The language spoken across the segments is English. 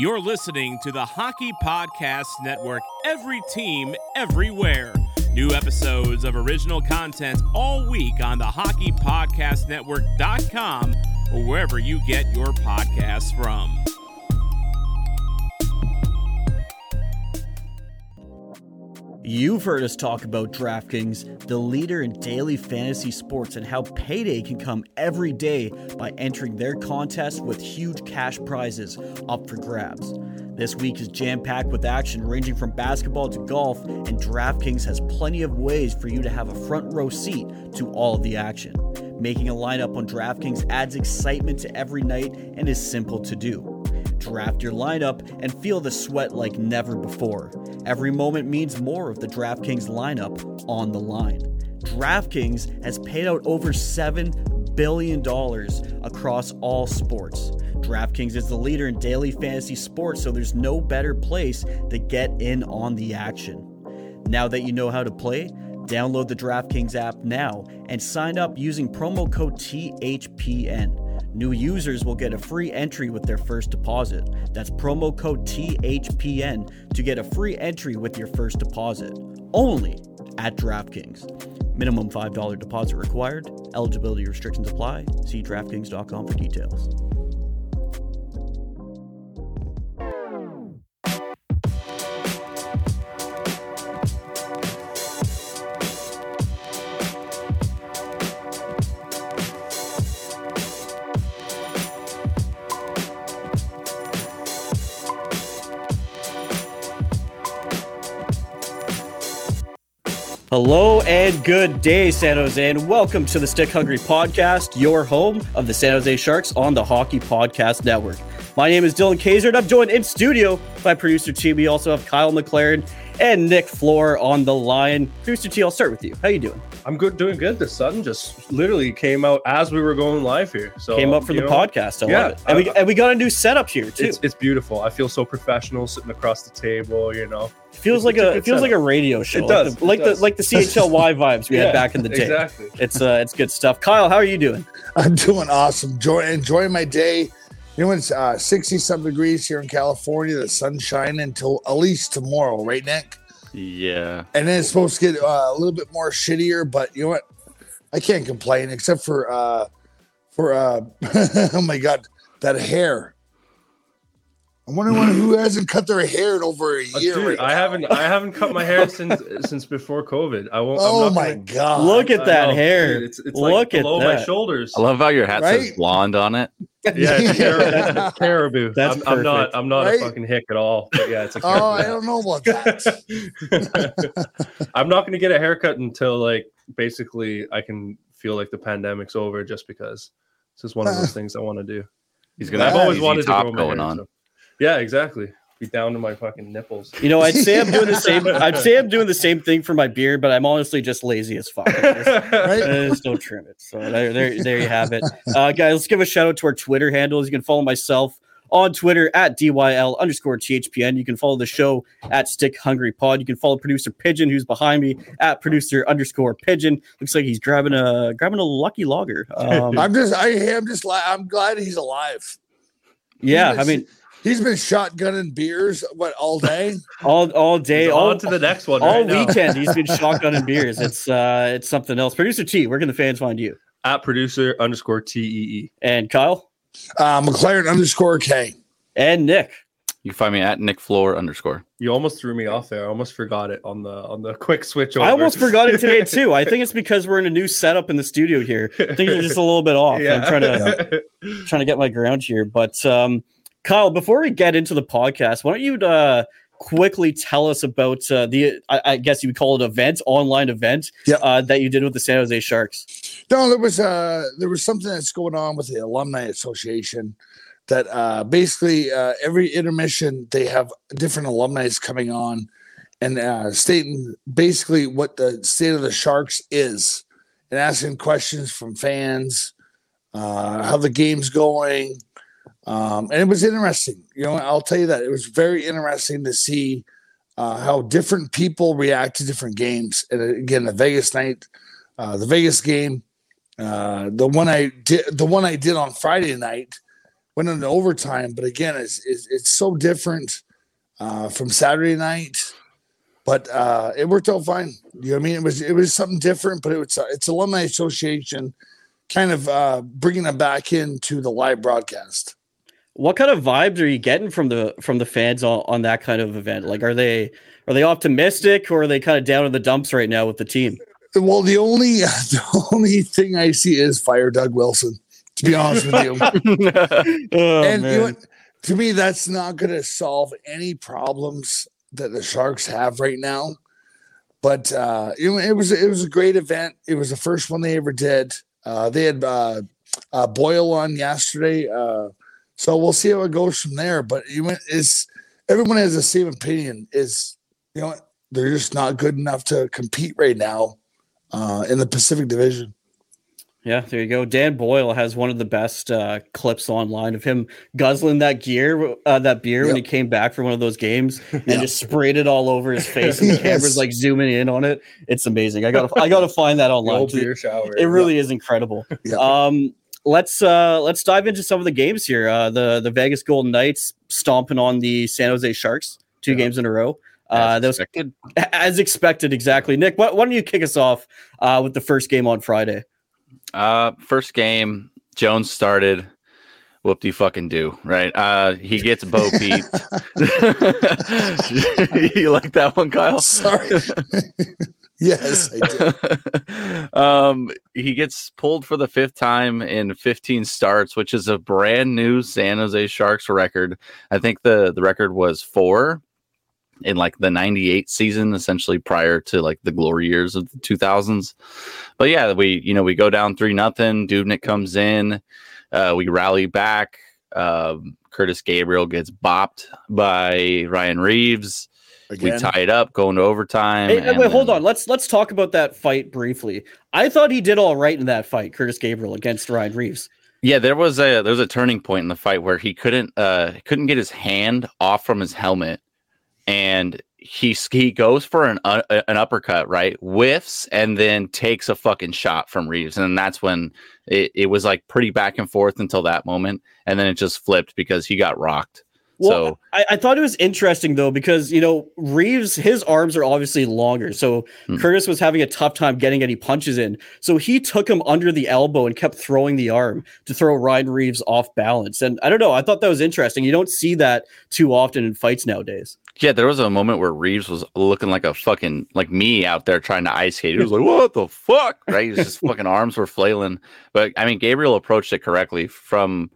You're listening to the Hockey Podcast Network, every team, everywhere. New episodes of original content all week on the hockeypodcastnetwork.com or wherever you get your podcasts from. You've heard us talk about DraftKings, the leader in daily fantasy sports, and how payday can come every day by entering their contest with huge cash prizes up for grabs. This week is jam packed with action ranging from basketball to golf, and DraftKings has plenty of ways for you to have a front row seat to all of the action. Making a lineup on DraftKings adds excitement to every night and is simple to do. Draft your lineup and feel the sweat like never before. Every moment means more of the DraftKings lineup on the line. DraftKings has paid out over $7 billion across all sports. DraftKings is the leader in daily fantasy sports, so there's no better place to get in on the action. Now that you know how to play, download the DraftKings app now and sign up using promo code THPN. New users will get a free entry with their first deposit. That's promo code THPN to get a free entry with your first deposit. Only at DraftKings. Minimum $5 deposit required. Eligibility restrictions apply. See DraftKings.com for details. Hello and good day, San Jose, and welcome to the Stick Hungry Podcast, your home of the San Jose Sharks on the Hockey Podcast Network. My name is Dylan Keyzer, and I'm joined in studio by producer T. We also have Kyle McLaren and Nick Flohr on the line. Producer T, I'll start with you. How you doing? I'm good, doing good. The sun just literally came out as we were going live here. So came up for the know, podcast. I yeah, love it. And, we, and we got a new setup here too. It's, it's beautiful. I feel so professional sitting across the table. You know, It feels it's- like it's a a, it feels like a radio show. It does, like the, like it does. the like the CHLY vibes we had back in the day. Exactly. It's uh it's good stuff. Kyle, how are you doing? I'm doing awesome. Enjoy, enjoying my day. You know, it's uh, 60 some degrees here in California. The sun's shining until at least tomorrow, right, Nick? Yeah. And then it's supposed to get uh, a little bit more shittier, but you know what? I can't complain except for, uh, for, uh, oh my God, that hair. I'm wondering who hasn't cut their hair in over a Uh, year. dude, right I now. haven't I haven't cut my hair since since before COVID. I won't. I'm Oh not my gonna- God. Look at that know, hair. dude, it's it's Look like at below my shoulders. I love how your hat says blonde on it. Yeah, it's caribou. caribou. That's I'm, I'm not. I'm not Right? a fucking hick at all. But yeah, it's a. Oh, I don't know about that. I'm not going to get a haircut until like basically I can feel like the pandemic's over, just because this is one of those things I want to do. He's gonna I've always wanted to top grow my going hair, on. so- Yeah, exactly. Be down to my fucking nipples. You know, I'd say I'm doing the same. I'd say I'm doing the same thing for my beard, but I'm honestly just lazy as fuck. I just, I just don't trim it. So there, there, there you have it, uh, guys. Let's give a shout out to our Twitter handles. You can follow myself on Twitter at dyl underscore thpn. You can follow the show at Stick Hungry Pod. You can follow producer Pigeon, who's behind me at producer underscore Pigeon. Looks like he's grabbing a grabbing a Lucky Lager. Um, I'm just, I am just, I'm glad he's alive. yeah, I mean, He's been shotgunning beers what all day. all all day, He's all on to the next one. all right now. weekend he's been shotgunning beers. It's uh it's something else. Producer T, where can the fans find you? At producer underscore T E E. And Kyle Uh, McLaren underscore K. and Nick. You find me at Nick Flohr underscore. You almost threw me off there. I almost forgot it on the on the quick switch over. I almost forgot it today too. I think it's because we're in a new setup in the studio here. I think Things are just a little bit off. I'm trying to trying to get my ground here. But um Kyle, before we get into the podcast, why don't you uh quickly tell us about uh, the I, I guess you would call it event, online event uh, that you did with the San Jose Sharks. No, there was uh there was something that's going on with the alumni association that uh basically uh every intermission they have different alumni coming on and uh stating basically what the state of the sharks is and asking questions from fans uh how the game's going um and it was interesting you know i'll tell you that it was very interesting to see uh how different people react to different games and again the vegas night uh the vegas game uh, the one I did, the one I did on Friday night, went into overtime. But again, it's it's, it's so different uh, from Saturday night. But uh, it worked out fine. You know what I mean? It was it was something different, but it was it's alumni association kind of uh, bringing them back into the live broadcast. What kind of vibes are you getting from the from the fans on, on that kind of event? Like, are they are they optimistic or are they kind of down in the dumps right now with the team? Well, the only the only thing I see is fire Doug Wilson. To be honest with you, Oh, and you know to me, that's not going to solve any problems that the Sharks have right now. But uh, you know, it was it was a great event. It was the first one they ever did. Uh, they had uh, uh, Boyle on yesterday, uh, so we'll see how it goes from there. But you is everyone has the same opinion? Is you know they're just not good enough to compete right now uh, in the Pacific Division. Yeah, there you go. Dan Boyle has one of the best uh, clips online of him guzzling that gear, uh, that beer when he came back from one of those games and Yeah. just sprayed it all over his face, and the Yes. camera's like zooming in on it. It's amazing. I gotta, I gotta find that online. beer shower. It really is incredible. Um, let's uh, let's dive into some of the games here. Uh, the the Vegas Golden Knights stomping on the San Jose Sharks two Yeah. games in a row. Uh, As that was expected. as expected, exactly. Nick, why, why don't you kick us off uh, with the first game on Friday? Uh, first game, Jones started. Whoop de fucking do, right? Uh, he gets Bo beat. you like that one, Kyle? Sorry. Yes, um, he gets pulled for the fifth time in 15 starts, which is a brand new San Jose Sharks record. I think the the record was four in like the 98 season essentially prior to like the glory years of the 2000s but yeah we you know we go down three nothing dubnyk comes in uh we rally back um curtis gabriel gets bopped by ryan reaves Again. tie it up going to overtime Hey, wait, hold then- on. Let's let's talk about that fight briefly. I thought he did all right in that fight, Curtis Gabriel against Ryan Reaves. Yeah, there was a there was a turning point in the fight where he couldn't uh couldn't get his hand off from his helmet, and he he goes for an uh, an uppercut, right? Whiffs and then takes a fucking shot from Reaves, and that's when it, it was like pretty back and forth until that moment, and then it just flipped because he got rocked. Well, so I, I thought it was interesting though because you know Reaves, his arms are obviously longer, so Hmm. Curtis was having a tough time getting any punches in. So he took him under the elbow and kept throwing the arm to throw Ryan Reaves off balance. And I don't know, I thought that was interesting. You don't see that too often in fights nowadays. yeah, there was a moment where Reaves was looking like a fucking like me out there trying to ice skate. He was like, "What the fuck?" Right? His fucking arms were flailing. But I mean, Gabriel approached it correctly. From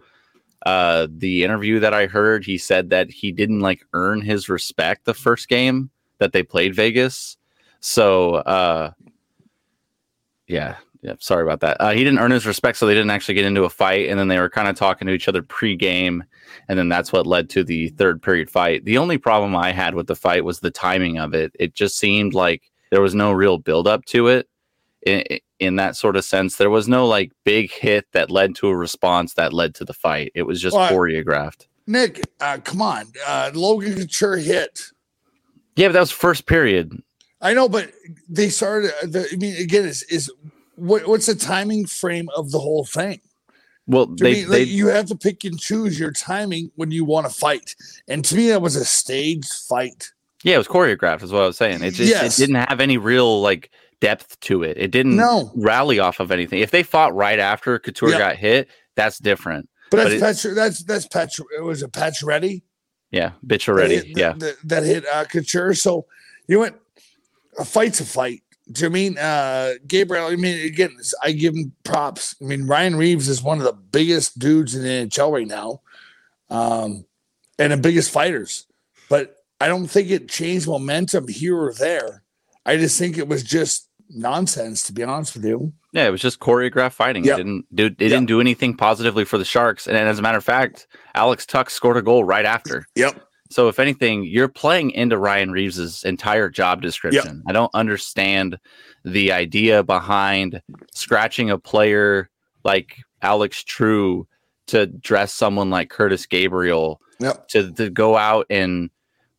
uh, the interview that I heard, he said that he didn't like earn his respect the first game that they played Vegas. So uh, yeah. Yeah, sorry about that. Uh, he didn't earn his respect, so they didn't actually get into a fight, and then they were kind of talking to each other pre-game, and then that's what led to the third period fight. The only problem I had with the fight was the timing of it. It just seemed like there was no real build up to it in, in that sort of sense. There was no like big hit that led to a response that led to the fight. It was just Well, choreographed. Nick, uh, come on. Uh, Logan Couture hit. Yeah, but that was first period. I know, but they started. uh, The, I mean, again, is is what, what's the timing frame of the whole thing? Well, To they, me, they like, you have to pick and choose your timing when you want to fight. And to me, that was a staged fight. yeah, it was choreographed. Is what I was saying. It just Yes. it didn't have any real like depth to it. It didn't No. rally off of anything. If they fought right after Couture Yeah. got hit, that's different. But But that's it- Petr, that's that's Petr. It was a patch ready. Yeah, bitch already. That hit, yeah. that, that hit uh, Couture. So you went? A fight's a fight. Do you mean uh, Gabriel? I mean, again, I give him props. I mean, Ryan Reaves is one of the biggest dudes in the NHL right now, um, and the biggest fighters. But I don't think it changed momentum here or there. I just think it was just nonsense, to be honest with you. Yeah, it was just choreographed fighting. Yeah. It didn't do it didn't do anything positively for the Sharks. And as a matter of fact, Alex Tuch scored a goal right after. Yep. So if anything, you're playing into Ryan Reaves's entire job description. I don't understand the idea behind scratching a player like Alex True to dress someone like Curtis Gabriel Yep. to, to go out and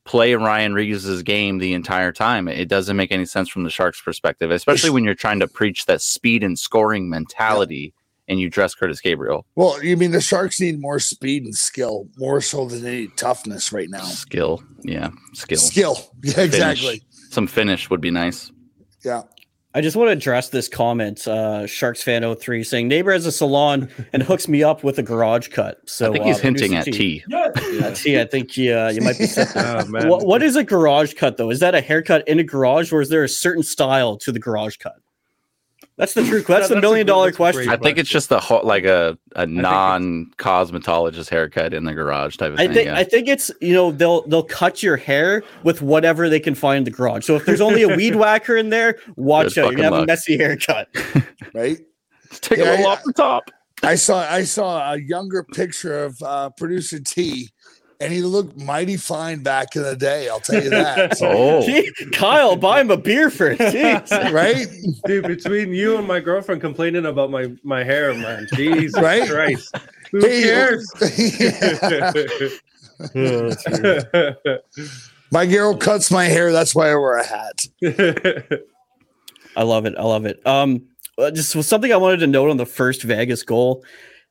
play Ryan Reaves's game the entire time. It doesn't make any sense from the Sharks' perspective, especially when you're trying to preach that speed and scoring mentality and you dress Curtis Gabriel. Well, you mean the Sharks need more speed and skill, more so than they need toughness right now. Skill, yeah, skill, Skill, yeah, exactly. Finish. Some finish would be nice. Yeah. I just want to address this comment. Uh, Sharks fan 03 saying neighbor has a salon and hooks me up with a garage cut. So I think he's uh, hinting at producer T. Yeah, T, I think uh, you might be. Oh, man. what, what is a garage cut though? Is that a haircut in a garage, or is there a certain style to the garage cut? That's the true. That's the million good- dollar that's a great question. I think it's just a ho- like a, a non cosmetologist haircut in the garage type of I thing. think yeah. I think it's you know they'll they'll cut your hair with whatever they can find in the garage. So if there's only a weed whacker in there, watch Good out. You're gonna have fucking a messy haircut. Right. Take Yeah, a little I- off the top. I saw I saw a younger picture of uh, producer T, and he looked mighty fine back in the day. I'll tell you that. Oh, Gee, Kyle, buy him a beer for Jeez. right? Dude, between you and my girlfriend complaining about my my hair, man. Jesus Right? Christ. Who Hey, cares? my girl cuts my hair. That's why I wear a hat. I love it. I love it. Um, uh, just something I wanted to note on the first Vegas goal.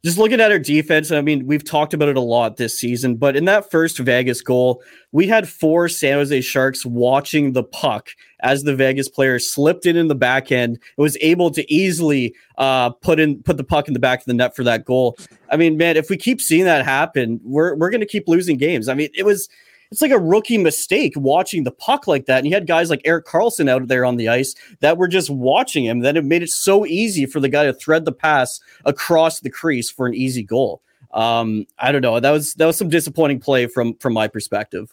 Just looking at our defense, I mean, we've talked about it a lot this season, but in that first Vegas goal, we had four San Jose Sharks watching the puck as the Vegas player slipped in in the back end and was able to easily uh, put in put the puck in the back of the net for that goal. I mean, man, if we keep seeing that happen, we're we're going to keep losing games. I mean, it was it's like a rookie mistake watching the puck like that. And you had guys like Erik Karlsson out there on the ice that were just watching him. That it made it so easy for the guy to thread the pass across the crease for an easy goal. Um, I don't know. That was that was some disappointing play from from my perspective.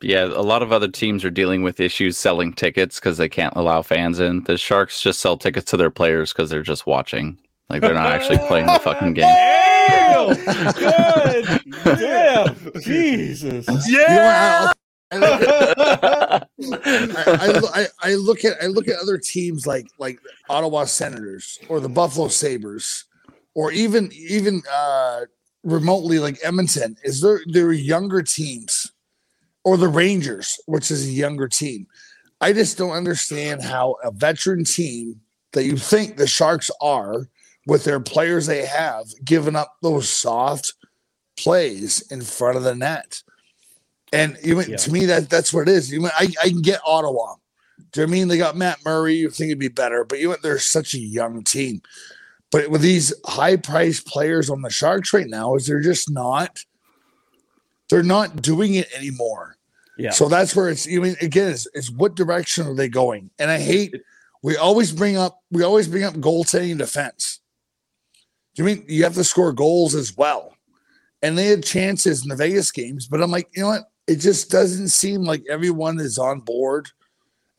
yeah. A lot of other teams are dealing with issues selling tickets because they can't allow fans in. The Sharks just sell tickets to their players because they're just watching. Like they're not actually playing the fucking game. Good. Damn. Jesus. You know, I, I look at, I, I, I, I look at I look at other teams like like Ottawa Senators or the Buffalo Sabres or even even uh remotely like Edmonton is there there are younger teams or the Rangers which is a younger team I just don't understand how a veteran team that you think the Sharks are with their players they have given up those soft plays in front of the net. And even Yeah. to me, that that's what it is. You I, I can get Ottawa. Do you know I mean they got Matt Murray? You think it'd be better, but you know, they're such a young team. But with these high priced players on the Sharks right now, is they're just not they're not doing it anymore. Yeah. So that's where it's. You mean again, is, is what direction are they going? And I hate we always bring up we always bring up goaltending defense. Do you mean you have to score goals as well? And they had chances in the Vegas games, but I'm like, you know what? It just doesn't seem like everyone is on board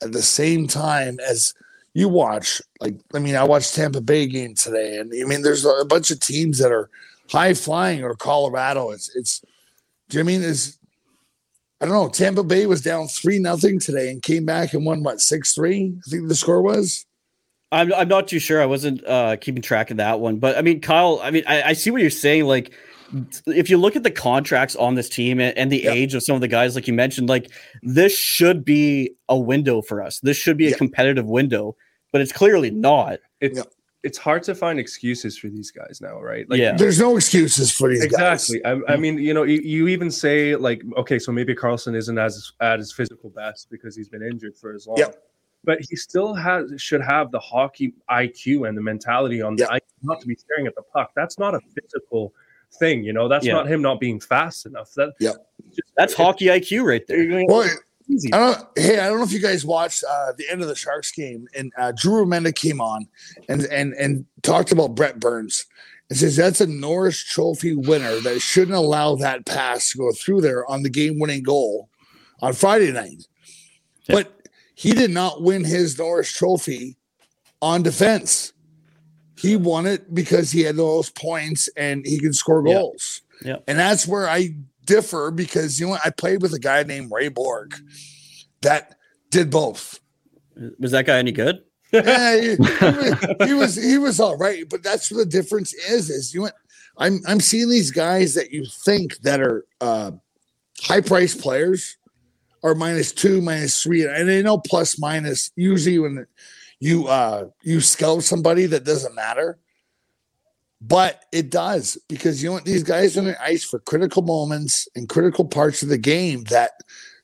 at the same time as you watch. Like, I mean, I watched Tampa Bay game today, and I mean, there's a bunch of teams that are high flying or Colorado. It's it's. Do you I mean is I don't know. Tampa Bay was down three nothing today and came back and won what six three. I think the score was. I'm I'm not too sure. I wasn't uh, keeping track of that one, but I mean, Kyle. I mean, I, I see what you're saying. Like, if you look at the contracts on this team and, and the Yeah. age of some of the guys, like you mentioned, like this should be a window for us. This should be a competitive window, but it's clearly not. it's Yeah. it's hard to find excuses for these guys now, right? Yeah. There's no excuses for these guys. exactly. I, I mean, you know, you, you even say like, okay, so maybe Karlsson isn't as at his physical best because he's been injured for as long. Yep. But he still has should have the hockey IQ and the mentality on the Yep. ice not to be staring at the puck. That's not a physical thing, you know. That's Yeah. not him not being fast enough. That Yep. just- That's hockey IQ right there. Well, easy. I don't. Hey, I don't know if you guys watched uh, the end of the Sharks game, and uh, Drew Remenda came on and and and talked about Brent Burns. and says that's a Norris Trophy winner that shouldn't allow that pass to go through there on the game-winning goal on Friday night. Yeah. But he did not win his Norris Trophy on defense. He won it because he had those points and he could score goals. Yeah. And that's where I differ because you know? I played with a guy named Ray Bourque that did both. Was that guy any good? Yeah, he, he was, he was he was all right, but that's what the difference is. Is you know? I'm I'm seeing these guys that you think that are uh, high priced players are minus two, minus three, and I know plus minus. Usually when you uh you scout somebody that doesn't matter, but it does because you know what? These guys on the ice for critical moments and critical parts of the game that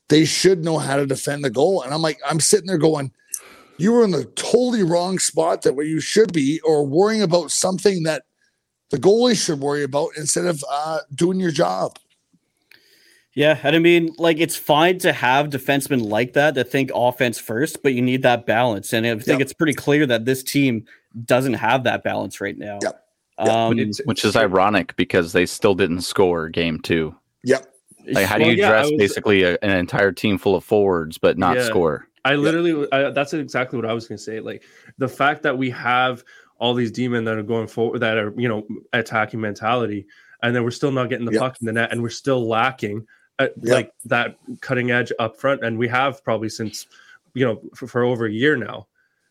they should know how to defend the goal. And I'm like, I'm sitting there going, you were in the totally wrong spot that where you should be, or worrying about something that the goalie should worry about instead of uh, doing your job. Yeah, and I mean, like it's fine to have defensemen like that that think offense first, but you need that balance. And I think Yep. it's pretty clear that this team doesn't have that balance right now. Yep. Yep. Um, It's- which is ironic because they still didn't score game two. Yep. Like, how do Well, you yeah, dress was- basically a, an entire team full of forwards but not Yeah. score? I literally, I, that's exactly what I was going to say. Like the fact that we have all these demon that are going forward, that are you know attacking mentality, and then we're still not getting the Yep. puck in the net, and we're still lacking Uh, yep. like that cutting edge up front, and we have probably since you know for, for over a year now.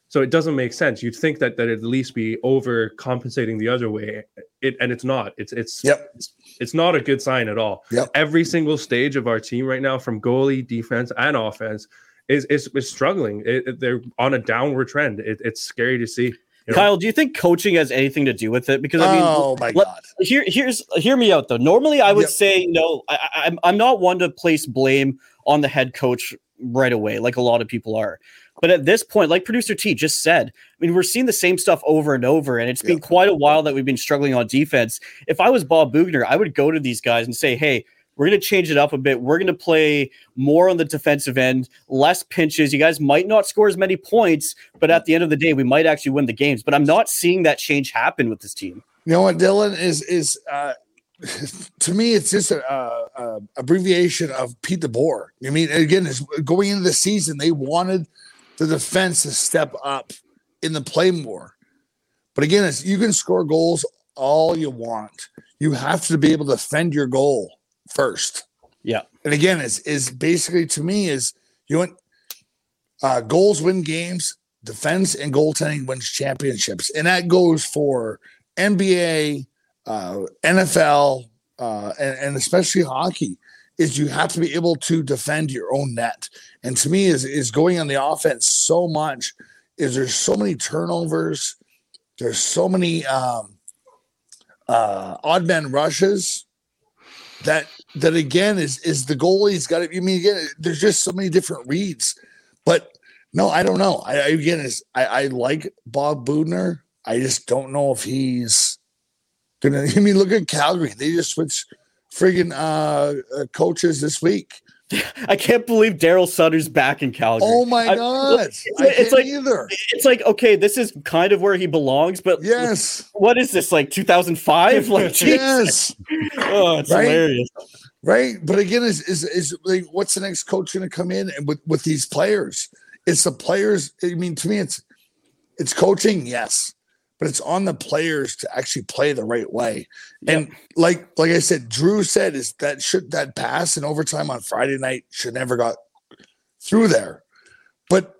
So it doesn't make sense. You'd think that that at least be overcompensating the other way, it and it's not. It's it's Yep. it's, it's not a good sign at all. Yep. Every single stage of our team right now, from goalie, defense, and offense, is is, is struggling. It, it- they're on a downward trend. It, it's scary to see. You know? Kyle, do you think coaching has anything to do with it? Because I mean, oh my let- God. here here's hear me out though normally i would Yep. say no I, I, I'm, I'm not one to place blame on the head coach right away like a lot of people are but at this point like producer t just said i mean we're seeing the same stuff over and over and it's been quite a while that we've been struggling on defense if i was bob boughner i would go to these guys and say hey we're going to change it up a bit. We're going to play more on the defensive end, less pinches. You guys might not score as many points, but at the end of the day, we might actually win the games. But I'm not seeing that change happen with this team. You know what, Dylan is is uh, to me, it's just a, a, a abbreviation of Pete DeBoer. I mean, again, going into the season, they wanted the defense to step up in the play more. But again, you can score goals all you want. You have to be able to defend your goal first. Yeah. And again, is is basically to me is you want uh, goals win games, defense and goaltending wins championships, and that goes for NBA, uh, NFL, uh, and, and especially hockey. Is you have to be able to defend your own net, and to me, is is going on the offense so much. Is there's so many turnovers, there's so many um, uh, odd man rushes that that again is is the goalie's got to. I mean, again, there's just so many different reads, but no, I don't know. I, I again is I, I like Bob Boughner. I just don't know if he's gonna. I mean, look at Calgary. They just switched friggin' uh, uh, coaches this week. I can't believe Daryl Sutter's back in Calgary. Oh my god! it's- it's like- either. It's like okay, this is kind of where he belongs, but Yes, what is this like 2005? Like, Jesus. yes, oh, it's Right? hilarious. Right. But again, is is is like, what's the next coach going to come in and with with these players? It's the players. I mean, to me, it's it's coaching, yes, but it's on the players to actually play the right way. And like like I said, Drew said is that should that pass in overtime on Friday night should never got through there. But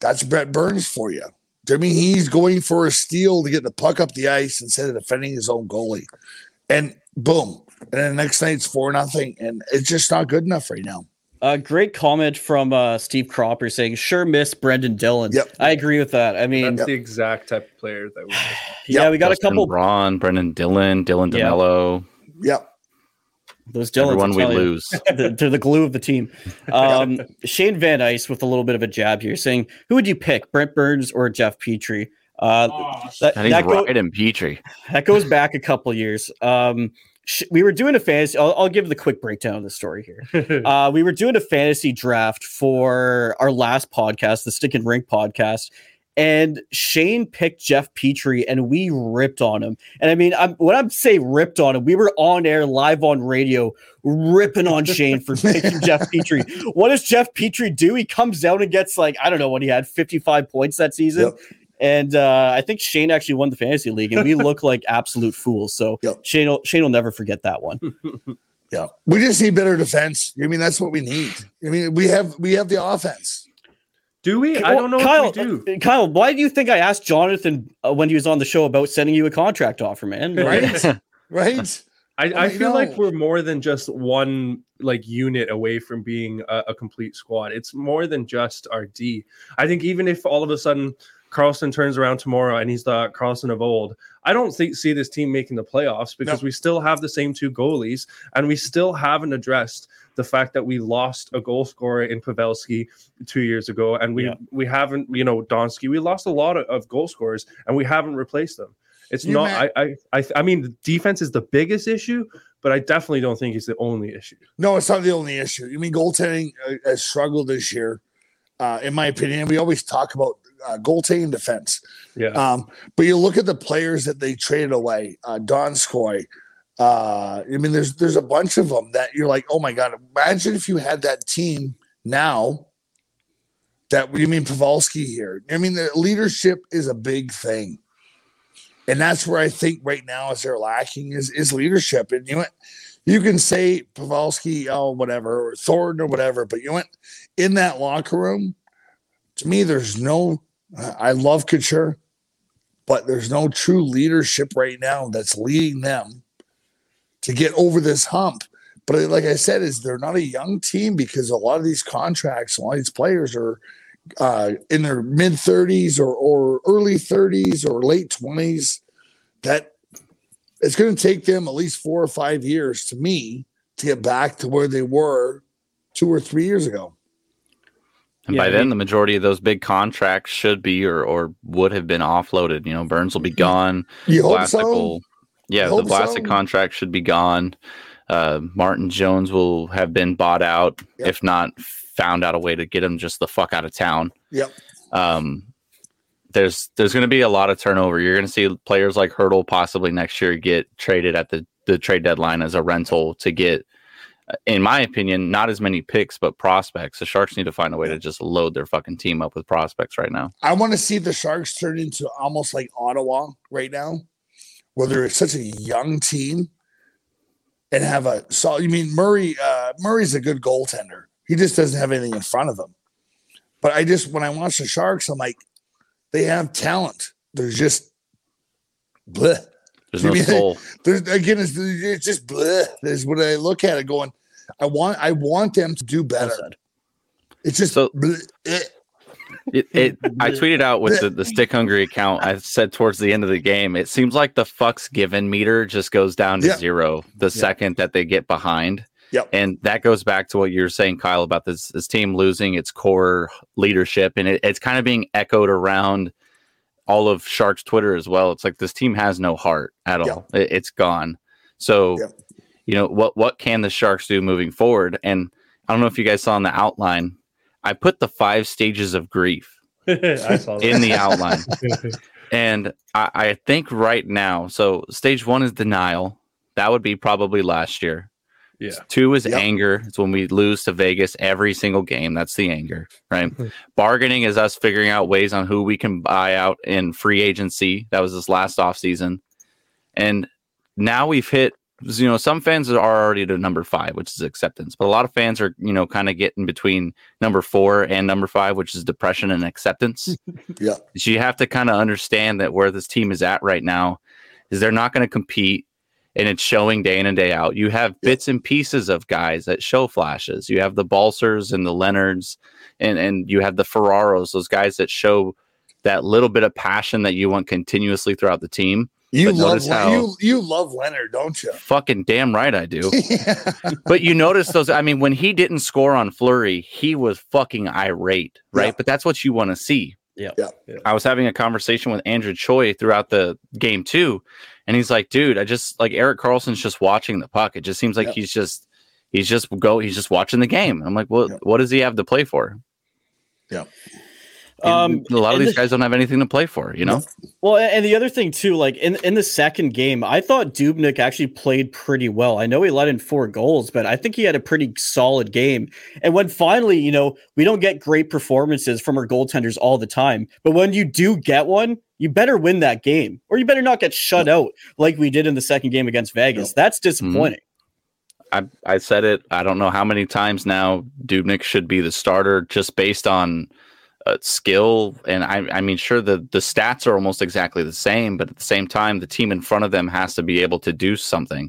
that's Brent Burns for you. I mean, he's going for a steal to get the puck up the ice instead of defending his own goalie. And boom. And then the next night it's four nothing. And it's just not good enough right now. Uh, great comment from uh, Steve Cropper saying, "Sure miss Brendan Dillon." Yep. I agree with that. I mean, That's the exact type of player that we. yeah, we got Justin a couple. Ron, Brendan Dillon, Dylan Yeah. DeMello, Yep. Those Dillons, everyone we lose. they're they're the glue of the team. Um, Shane Van Ice with a little bit of a jab here, saying, "Who would you pick, Brent Burns or Jeff Petry?" Uh, that, And he's that, go- right in Petry. that goes back a couple years. Um, sh- we were doing a fantasy. I'll, I'll give the quick breakdown of the story here. Uh, we were doing a fantasy draft for our last podcast, the Stick and Rink podcast, and Shane picked Jeff Petry, and we ripped on him. And I mean, I'm, when I'm say ripped on him, we were on air, live on radio, ripping on Shane for picking Jeff Petry. What does Jeff Petry do? He comes out and gets like I don't know what he had, 55 points that season. Yep. And uh, I think Shane actually won the fantasy league, and we look like absolute fools. So Yep. Shane, will, Shane will never forget that one. Yeah. We just need better defense. I mean, that's what we need. I mean, we have we have the offense. do we? I don't know Kyle, if we do. uh, Kyle, why do you think I asked Jonathan uh, when he was on the show about sending you a contract offer, man? Right? Right? I, I I feel like we're more than just one like unit away from being a, a complete squad. It's more than just our D. I think even if all of a sudden Karlsson turns around tomorrow and he's the Karlsson of old, I don't think see this team making the playoffs because No. we still have the same two goalies and we still haven't addressed the fact that we lost a goal scorer in Pavelski two years ago and we Yeah. we haven't you know Donskoi we lost a lot of, of goal scorers and we haven't replaced them. It's You not ma- I, I I I mean the defense is the biggest issue, but I definitely don't think it's the only issue. No, it's not the only issue. You mean goaltending uh, has struggled this year, uh, in my opinion. We always talk about uh, goaltending defense, Yeah. um, but you look at the players that they traded away. Uh, Donskoi. Uh, I mean, there's there's a bunch of them that you're like, oh my god! Imagine if you had that team now. That you mean Pavelski here? I mean, the leadership is a big thing, and that's where I think right now is they're lacking is is leadership. And you know what? you can say Pavelski, oh, whatever, or Thornton or whatever, but you know what? In that locker room, to me, there's no, I love Couture, but there's no true leadership right now that's leading them to get over this hump. But like I said, is they're not a young team because a lot of these contracts, a lot of these players are uh, in their mid 30s or, or early 30s or late 20s. That it's going to take them at least four or five years to me to get back to where they were two or three years ago. And Yeah, by I then, mean- the majority of those big contracts should be or, or would have been offloaded. You know, Burns will be gone. You hope Vlasic so? will- yeah, You the hope Vlasic so. contract should be gone. Uh, Martin Jones will have been bought out, Yep. if not found out a way to get him just the fuck out of town. Yep. Um, there's there's going to be a lot of turnover. You're going to see players like Hertl possibly next year get traded at the the trade deadline as a rental to get, in my opinion, not as many picks but prospects. The Sharks need to find a way to just load their fucking team up with prospects right now. I want to see the Sharks turn into almost like Ottawa right now, where they're such a young team and have a so you mean Murray uh Murray's a good goaltender. He just doesn't have anything in front of him. But I just when I watch the Sharks, I'm like, they have talent. There's just bleh. There's no mean- soul. There's again, it's, it's just bleh. There's when I look at it, going, I want, I want them to do better. It's just So- bleh, eh. It, it I tweeted out with the, the stick hungry account. I said towards the end of the game, it seems like the fucks given meter just goes down to Yeah. zero the second that they get behind. Yep. And that goes back to what you were saying, Kyle, about this this team losing its core leadership, and it, it's kind of being echoed around all of Sharks Twitter as well. It's like this team has no heart at all. It, it's gone. So, Yep. you know what what can the Sharks do moving forward? And I don't know if you guys saw in the outline, I put the five stages of grief I saw that. in the outline. And I, I think right now, so stage one is denial. That would be probably last year. Yeah. Two is Yep. anger. It's when we lose to Vegas every single game. That's the anger, right? Bargaining is us figuring out ways on who we can buy out in free agency. That was this last offseason. And now we've hit, you know, some fans are already to number five, which is acceptance. But a lot of fans are, you know, kind of getting between number four and number five, which is depression and acceptance. Yeah. So you have to kind of understand that where this team is at right now is they're not going to compete and it's showing day in and day out. You have bits and pieces of guys that show flashes. You have the Balcers and the Leonards and and you have the Ferraros, those guys that show that little bit of passion that you want continuously throughout the team. You But love notice how- you you love Leonard, don't you? Fucking damn right I do. yeah. but you notice those I mean when he didn't score on Fleury, he was fucking irate, right? Yeah. But that's what you want to see. Yeah. Yeah. I was having a conversation with Andrew Choi throughout the game too, and he's like, "Dude, I just like Erik Karlsson's just watching the puck. It just seems like Yeah. he's just he's just go he's just watching the game." I'm like, "Well, Yeah. what does he have to play for?" Yeah. Um, a lot of these the- guys don't have anything to play for, you know. Well, and the other thing too, like in in the second game, I thought Dubnyk actually played pretty well. I know he let in four goals, but I think he had a pretty solid game. And when finally, you know, we don't get great performances from our goaltenders all the time, but when you do get one, you better win that game, or you better not get shut out like we did in the second game against Vegas. That's disappointing. I I said it. I don't know how many times now. Dubnyk should be the starter just based on uh, skill, and I I mean, sure the the stats are almost exactly the same, but at the same time, the team in front of them has to be able to do something.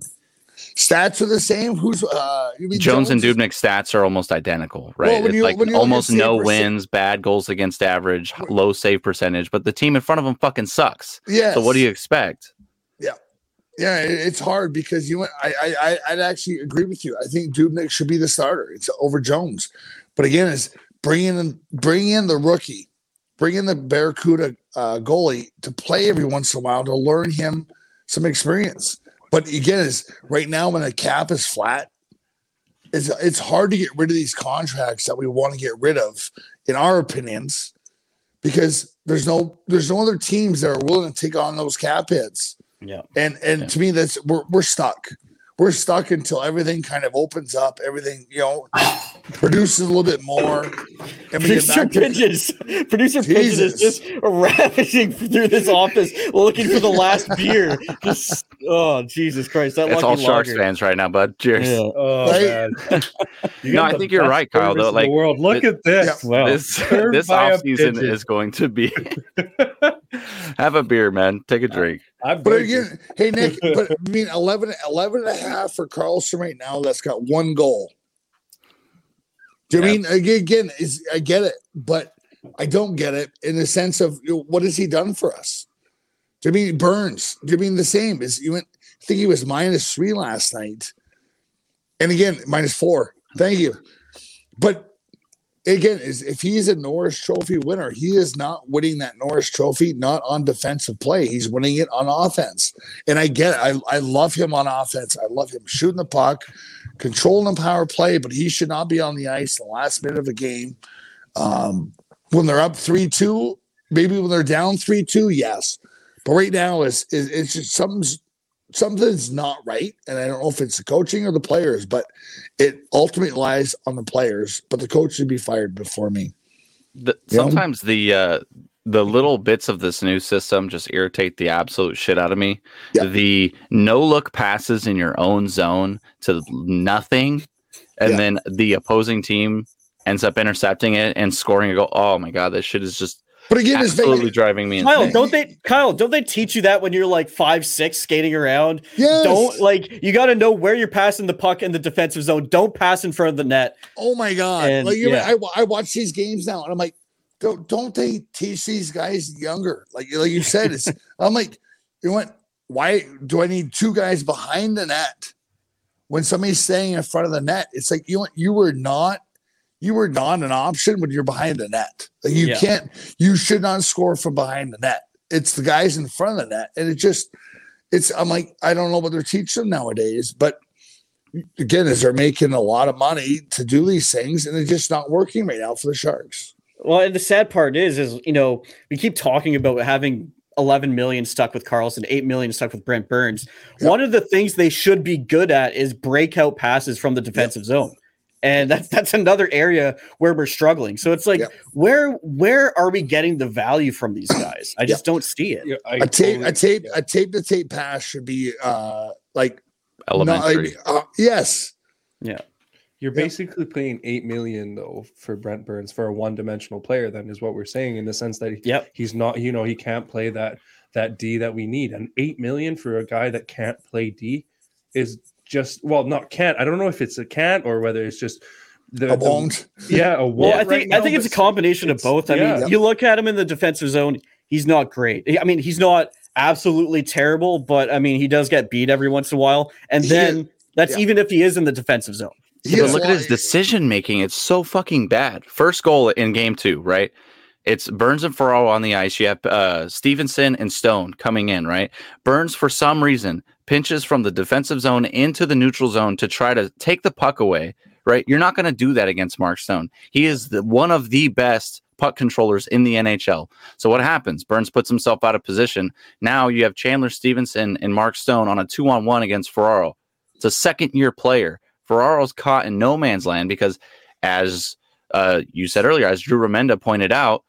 Stats are the same. Who's uh? Mean Jones, and Dubnyk's stats are almost identical, right? Well, it's like when you look at almost no wins, bad goals against average, low save percentage, but the team in front of them fucking sucks. Yeah. So what do you expect? Yeah, yeah, it's hard because you. went- I, I, I, I'd actually agree with you. I think Dubnik should be the starter. It's over Jones, but again, it's bringing in, bring in the rookie, bring in the Barracuda uh, goalie to play every once in a while to learn him some experience. But again, is right now when the cap is flat, it's it's hard to get rid of these contracts that we want to get rid of, in our opinions, because there's no there's no other teams that are willing to take on those cap hits. Yeah. And and Yeah. to me, that's we're we're stuck. We're stuck until everything kind of opens up. Everything you know produces a little bit more, and we Producer back to Pigeons. Producer Pigeon is just ravaging through this office looking for the last beer. Just oh Jesus Christ! That It's lucky all Sharks lager. fans right now, bud. Cheers. Yeah. Oh Right? man. No, I think you're right, Kyle, though, in the like, world. Look it- at this. Wow. This this by off season is going to be have a beer, man. Take a drink. I'm But again, hey Nick, but I mean 11, 11 and a half for Karlsson right now. That's got one goal. Do you Yeah. mean again? Again, is I get it, but I don't get it in the sense of you know, what has he done for us? Do you mean Burns? Do you mean the same? Is you went? I think he was minus three last night, and again minus four. Thank you, but again, is if he's a Norris Trophy winner, he is not winning that Norris Trophy not on defensive play. He's winning it on offense. And I get it. I, I love him on offense. I love him shooting the puck, controlling the power play, but he should not be on the ice in the last minute of the game. Um, when they're up 3 2, maybe when they're down 3 2, yes. But right now, is it's just something's something's not right. And I don't know if it's the coaching or the players, but it ultimately lies on the players. But the coach should be fired before me. The, sometimes the uh, the little bits of this new system just irritate the absolute shit out of me. Yeah. The no look passes in your own zone to nothing, and Yeah. then the opposing team ends up intercepting it and scoring a goal. Oh my god, this shit is just But again, it's absolutely driving me Kyle, insane. don't they? Kyle, don't they teach you that when you're like five six skating around? yes. Don't like you got to know where you're passing the puck in the defensive zone. Don't pass in front of the net. Oh my god! And, like you yeah. I, I watch these games now, and I'm like, don't don't they teach these guys younger? Like like you said, it's I'm like, you know what? Why do I need two guys behind the net when somebody's staying in front of the net? It's like you you were not you were not an option when you're behind the net. You Yeah. can't you should not score from behind the net. It's the guys in front of the net, and it just it's I'm like I don't know what they're teaching them nowadays, but again, is they're making a lot of money to do these things, and it's just not working right now for the Sharks. Well, and the sad part is, is you know, we keep talking about having 11 million stuck with Karlsson, 8 million stuck with Brent Burns. Yep. One of the things they should be good at is breakout passes from the defensive zone. And that's that's another area where we're struggling. So it's like, Yep. where where are we getting the value from these guys? I just don't see it. Yeah, I A tape, totally- a tape, a tape to tape pass should be uh like not Elementary. like uh, yes, Yeah. You're basically paying eight million though for Brent Burns for a one-dimensional player. Then is what we're saying in the sense that he, Yep. he's not, you know, he can't play that that D that we need. And eight million for a guy that can't play D is just well, not can't. I don't know if it's a can't or whether it's just the, a won't. yeah, a Well, won't I right think I think it's a but combination of both. I yeah. mean, you look at him in the defensive zone, he's not great. I mean, he's not absolutely terrible, but I mean, he does get beat every once in a while. And He then that's yeah. even if he is in the defensive zone. Yeah, but is look at his decision making. It's so fucking bad. First goal in game two, right? It's Burns and Farrell on the ice. You have uh, Stephenson and Stone coming in, right? Burns, for some reason, pinches from the defensive zone into the neutral zone to try to take the puck away, right? You're not going to do that against Mark Stone. He is the, one of the best puck controllers in the NHL. So what happens? Burns puts himself out of position. Now you have Chandler Stephenson and Mark Stone on a two on one against Ferraro. It's a second year player. Ferraro's caught in no man's land because, as uh, you said earlier, as Drew Remenda pointed out,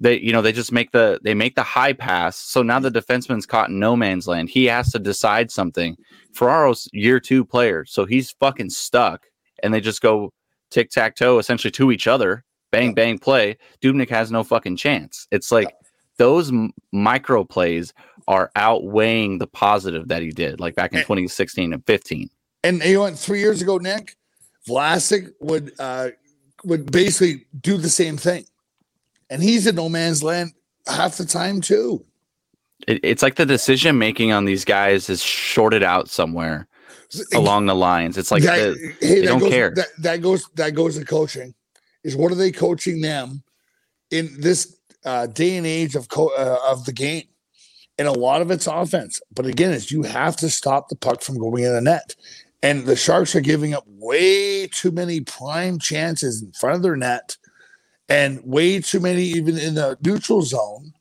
they you know they just make the they make the high pass. So now the defenseman's caught in no man's land. He has to decide something. Ferraro's year two player, so he's fucking stuck, and they just go tic tac toe essentially to each other. Bang bang play. Dubnyk has no fucking chance. It's like those m- micro plays are outweighing the positive that he did, like back in And- 2016 and 15. And you went three years ago, Nick. Vlasic would uh, would basically do the same thing, and he's in no man's land half the time too. It, it's like the decision making on these guys is shorted out somewhere along the lines. It's like that, the, hey, they don't goes, care. That, that goes that goes to coaching. Is what are they coaching them in this uh, day and age of co- uh, of the game? And a lot of it's offense, but again, is you have to stop the puck from going in the net. And the Sharks are giving up way too many prime chances in front of their net, and way too many even in the neutral zone.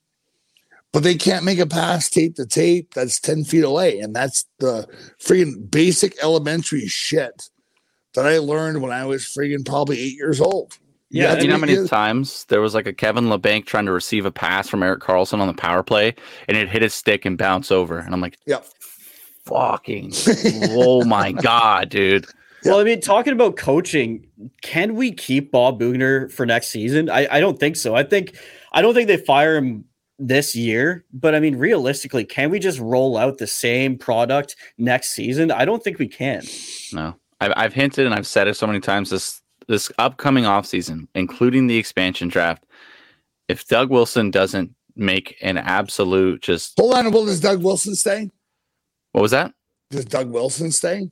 But they can't make a pass tape to tape that's 10 feet away. And that's the freaking basic elementary shit that I learned when I was freaking probably eight years old. Yeah, have you know how many be- times there was like a Kevin Labanc trying to receive a pass from Erik Karlsson on the power play, and it hit his stick and bounce over, and I'm like, Yep. fucking, oh my god, dude. Well, I mean, talking about coaching, can we keep Bob Boughner for next season? I, I don't think so. I think I don't think they fire him this year, but I mean, realistically, can we just roll out the same product next season? I don't think we can. No, I've, I've hinted and I've said it so many times this this upcoming offseason, including the expansion draft. If Doug Wilson doesn't make an absolute just Hold on, will does Doug Wilson stay? what was that? Does Doug Wilson stay?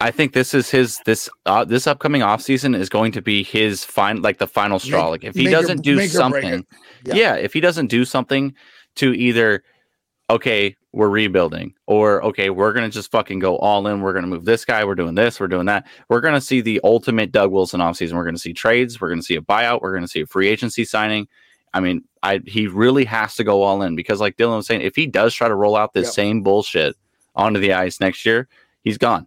I think this is his this uh, this upcoming offseason is going to be his fine like the final straw. Make- like if he doesn't do or break something, yeah. Yeah. if he doesn't do something to either okay, we're rebuilding or okay, we're gonna just fucking go all in. We're gonna move this guy. We're doing this. We're doing that. We're gonna see the ultimate Doug Wilson offseason. We're gonna see trades. We're gonna see a buyout. We're gonna see a free agency signing. I mean, I he really has to go all in because, like Dylan was saying, if he does try to roll out this Yep. same bullshit onto the ice next year, he's gone.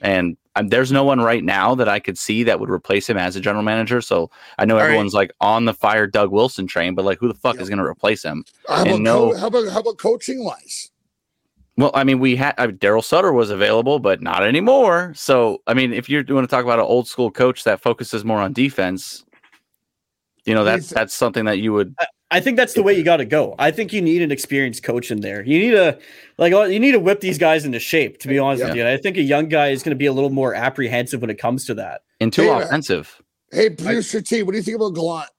And um, there's no one right now that I could see that would replace him as a general manager. So I know All right. everyone's like on the fire Doug Wilson train, but like, who the fuck Yep. is going to replace him? How And about, no- co- how about how about coaching wise? Well, I mean, we had uh, Daryl Sutter was available, but not anymore. So, I mean, if you're going to talk about an old school coach that focuses more on defense, you know, that's that's something that you would. I think that's the way you got to go. I think you need an experienced coach in there. You need to like uh, you need to whip these guys into shape. To be honest with you, And I think a young guy is going to be a little more apprehensive when it comes to that. And too Hey, uh, offensive. Hey, producer T, what do you think about Gallant?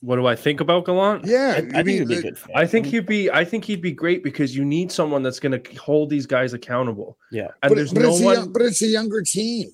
What do I think about Gallant? Yeah, I, I you think mean, it'd be the- good. I think he'd be. I think he'd be great because you need someone that's going to hold these guys accountable. Yeah. and but, there's but no it's a one. young, but it's a younger team.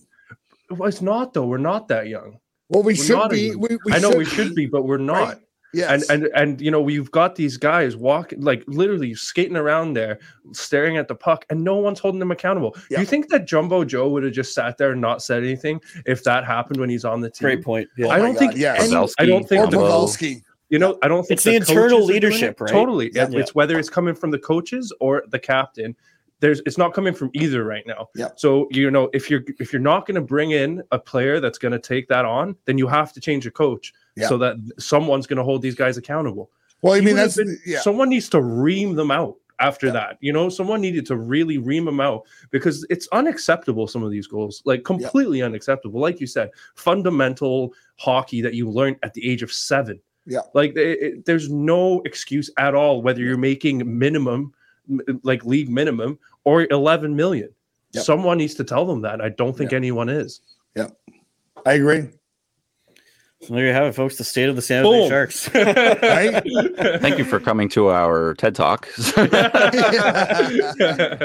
Well, it's not though. We're not that young. Well, we We're should be. We, we I know we should be, but we're not. right? Yes. And and and you know we've got these guys walking like literally skating around there, staring at the puck, and no one's holding them accountable. Yeah. Do you think that Jumbo Joe would have just sat there and not said anything if that happened when he's on the team? Great point. Yeah. Oh I don't oh God, think yes. any- I don't think or the- Pavel. Pavelski. You know, I don't think It's the internal coaches are doing leadership, right? Totally. Yeah. It's- It's whether it's coming from the coaches or the captain. There's it's not coming from either right now. Yeah. So you know, if you're if you're not going to bring in a player that's going to take that on, then you have to change your coach Yeah. so that someone's going to hold these guys accountable. Well, I mean, that's yeah. someone needs to ream them out after Yeah. that. You know, someone needed to really ream them out because it's unacceptable. Some of these goals, like completely unacceptable. Like you said, fundamental hockey that you learned at the age of seven. Yeah. like it, it- there's no excuse at all whether you're making minimum, like league minimum, or 11 million. Yep. Someone needs to tell them that. I don't think anyone is. Yeah, I agree. So there you have it, folks. The state of the San Jose Sharks. Thank you for coming to our TED Talk.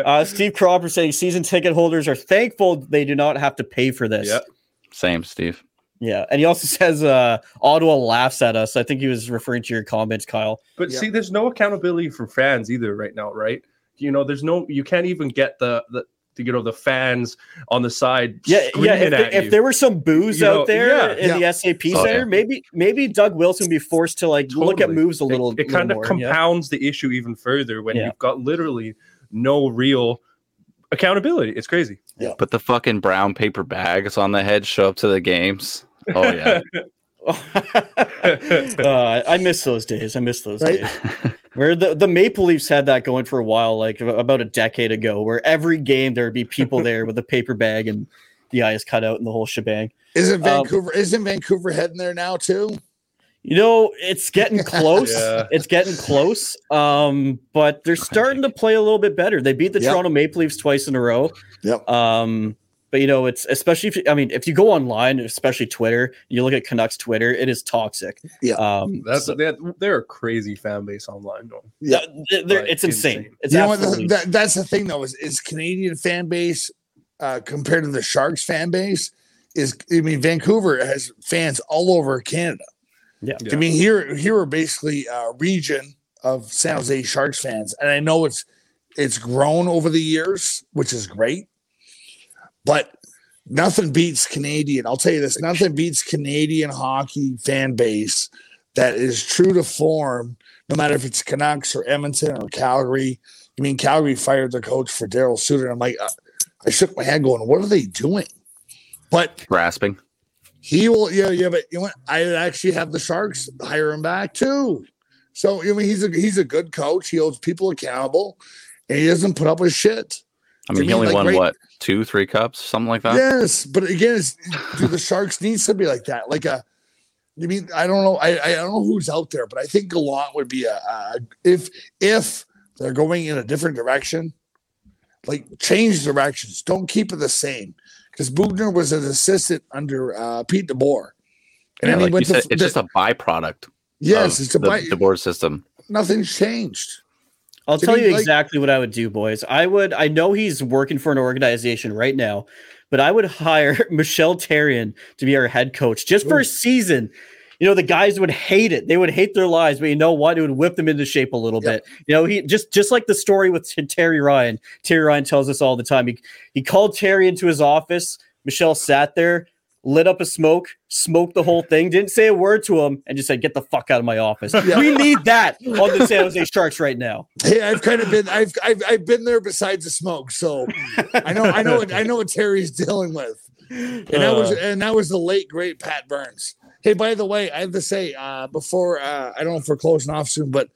uh, Steve Cropper saying season ticket holders are thankful they do not have to pay for this. Yep. Same, Steve. Yeah, and he also says uh, Ottawa laughs at us. I think he was referring to your comments, Kyle. But Yeah. see, there's no accountability for fans either right now, right? You know, there's no you can't even get the the, the you know the fans on the side Yeah, yeah. screaming If, at there, if there were some booze You know, out there yeah, in yeah. the SAP Oh, center, yeah. maybe maybe Doug Wilson would be forced to like look at moves a little. it, it kind of more, yeah. compounds the issue even further when Yeah. you've got literally no real accountability. It's crazy. Yeah. Put the fucking brown paper bags on the head. Show up to the games. Oh yeah. uh, I miss those days. I miss those Right? days. Where the, the Maple Leafs had that going for a while, like about a decade ago, where every game there would be people there with a paper bag and the eyes cut out and the whole shebang. Isn't Um, Vancouver? isn't Vancouver heading there now too? You know, it's getting close. Yeah. It's getting close. Um, but they're starting to play a little bit better. They beat the Yep. Toronto Maple Leafs twice in a row. Yep. Um, but you know, it's especially if you, I mean, if you go online, especially Twitter, you look at Canucks Twitter, it is toxic. Yeah. Um, That's so- they're, they're a crazy fan base online though. Yeah. they're- Like, it's insane. insane. It's you know what? That, that's the thing, though, is, is Canadian fan base uh, compared to the Sharks fan base is. I mean, Vancouver has fans all over Canada. Yeah. I mean, here here are basically a region of San Jose Sharks fans, and I know it's it's grown over the years, which is great, but nothing beats Canadian. I'll tell you this: nothing beats Canadian hockey fan base that is true to form, no matter if it's Canucks or Edmonton or Calgary. I mean, Calgary fired their coach for Daryl Sutter. I'm like, uh, I shook my head, going, "What are they doing?" But Grasping. he will, yeah, yeah. But you know what? I actually have the Sharks hire him back too. So I mean, he's a he's a good coach. He holds people accountable, and he doesn't put up with shit. I mean, he only like, won right- what two, three cups, something like that. Yes, but again, it's, do the Sharks need somebody like that? Like a, I mean, I don't know. I I don't know who's out there, but I think Gallant would be a, a if if they're going in a different direction, like change directions. Don't keep it the same because Boughner was an assistant under uh, Pete DeBoer, and Yeah, then like he went to said, it's just a byproduct. yes, it's a the, buy, the DeBoer system. nothing's changed. I'll tell you like- exactly what I would do, boys. I would. I know he's working for an organization right now, but I would hire Michel Therrien to be our head coach just for a season. You know, the guys would hate it. They would hate their lives, but you know what? It would whip them into shape a little Yep. bit. You know, he just just like the story with Terry Ryan. Terry Ryan tells us all the time. He he called Terry into his office. Michelle sat there, lit up a smoke, smoked the whole thing, didn't say a word to him, and just said, "Get the fuck out of my office." Yeah. We need that on the San Jose Sharks right now. Hey, I've kind of been I've I've, I've been there besides the smoke, so I know I know what I know what Terry's dealing with. And that was and that was the late great Pat Burns. Hey, by the way, I have to say uh, before uh, I don't know if we're closing off soon, but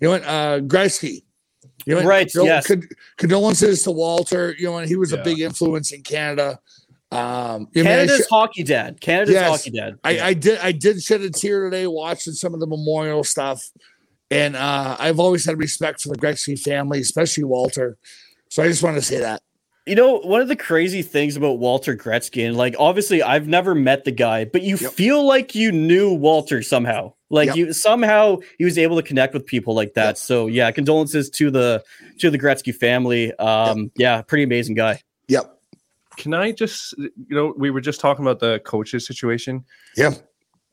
you know what, uh, Gretzky. You know Right, condol- yes. condolences to Walter. You know, what, he was a big influence in Canada. Um, I Canada's sh- hockey dad. Canada's Yes. hockey dad. I, I did I did shed a tear today watching some of the memorial stuff, and uh, I've always had respect for the Gretzky family, especially Walter. So I just wanted to say that. You know, one of the crazy things about Walter Gretzky, and like obviously I've never met the guy, but you Yep. feel like you knew Walter somehow. Like Yep. you somehow he was able to connect with people like that. Yep. So yeah, condolences to the to the Gretzky family. Um, yeah, pretty amazing guy. Yep. Can I just, you know, we were just talking about the coaches situation. Yeah.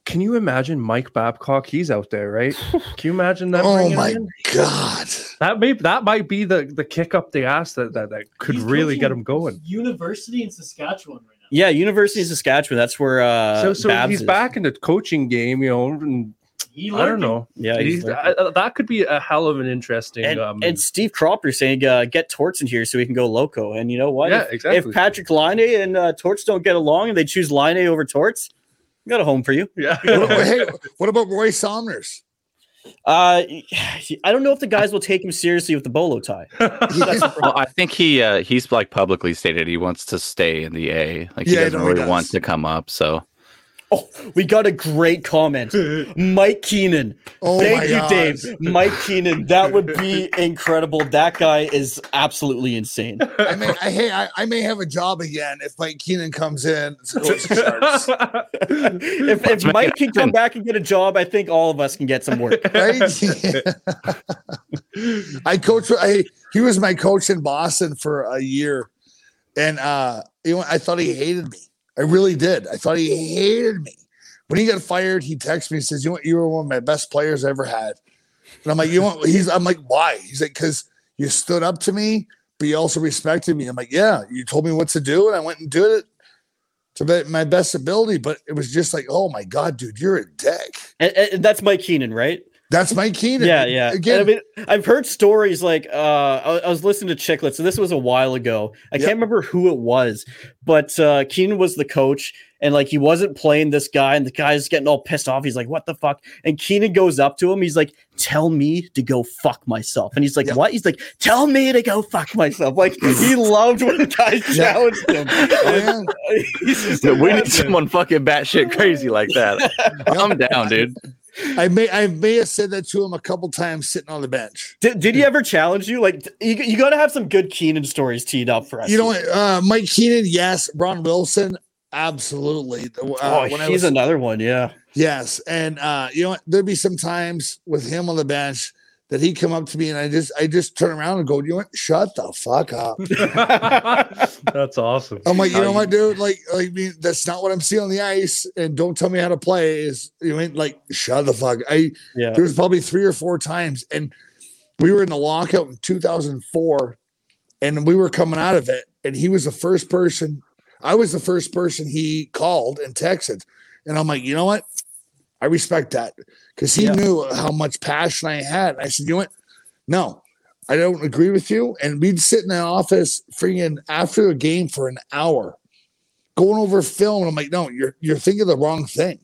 Can you imagine Mike Babcock? He's out there, right? Can you imagine that? Oh my in? God. That may that might be the the kick up the ass that that, that could He's really get him going. University in Saskatchewan right now. Yeah, University of Saskatchewan. That's where uh so so Babs he's is. back in the coaching game, you know. And He I don't know. Yeah, He's, he's there. uh, that could be a hell of an interesting. and, um, and Steve Cropper saying, uh, "Get Torts in here so we can go loco." And you know what? Yeah, if, exactly. If Patrik Laine and uh, Torts don't get along and they choose Line over Torts, we got a home for you. yeah. What, about- hey, what about Roy Sommer? Uh, I don't know if the guys will take him seriously with the bolo tie. Well, I think he uh, he's like publicly stated he wants to stay in the A. Like he Yeah, doesn't know he really want to come up. So Oh, we got a great comment. Mike Keenan. Oh Thank you, God. Dave. Mike Keenan. That would be incredible. That guy is absolutely insane. I may, I, hey, I, I may have a job again if Mike Keenan comes in. to coach the Sharks, If, if Mike can come back and get a job, I think all of us can get some work. right? I coach. I he was my coach in Boston for a year, and uh, you know, I thought he hated me. I really did. I thought he hated me. When he got fired, he texted me and says, "You know what? You were one of my best players I ever had." And I'm like, "You know what?" He's. I'm like, "Why?" He's like, "Because you stood up to me, but you also respected me." I'm like, "Yeah, you told me what to do, and I went and did it." To my best ability, but it was just like, oh my god, dude, you're a dick. And, and that's Mike Keenan, right? That's Mike Keenan. Yeah, yeah. Again, And I mean, I've heard stories like uh, I, I was listening to Chiclets, so this was a while ago. I Yep. can't remember who it was, but uh, Keenan was the coach, and like he wasn't playing this guy, and the guy's getting all pissed off. He's like, "What the fuck?" And Keenan goes up to him. He's like, "Tell me to go fuck myself." And he's like, Yep. "What?" He's like, "Tell me to go fuck myself." Like he loved when the guy Yeah. challenged him. Oh, yeah. We need someone fucking batshit crazy like that. I'm down, dude. I may I may have said that to him a couple times sitting on the bench. Did, did he ever challenge you? Like you, you got to have some good Keenan stories teed up for us. You know, what, uh, Mike Keenan, yes. Ron Wilson, absolutely. Uh, oh, he's was- another one. Yeah. Yes, and uh, you know what? There'd be some times with him on the bench that he'd come up to me and I just I just turn around and go, you know what? Shut the fuck up. That's awesome. I'm like, you know what, dude? Like, like I mean, that's not what I'm seeing on the ice, and don't tell me how to play. Is you mean like shut the fuck? I Yeah. there was probably three or four times, and we were in the lockout in 2004, and we were coming out of it, and he was the first person. I was the first person he called and texted, and I'm like, you know what? I respect that because he Yeah. knew how much passion I had. I said, you know what? No, I don't agree with you. And we'd sit in the office freaking after a game for an hour, going over film. And I'm like, no, you're you're thinking the wrong thing.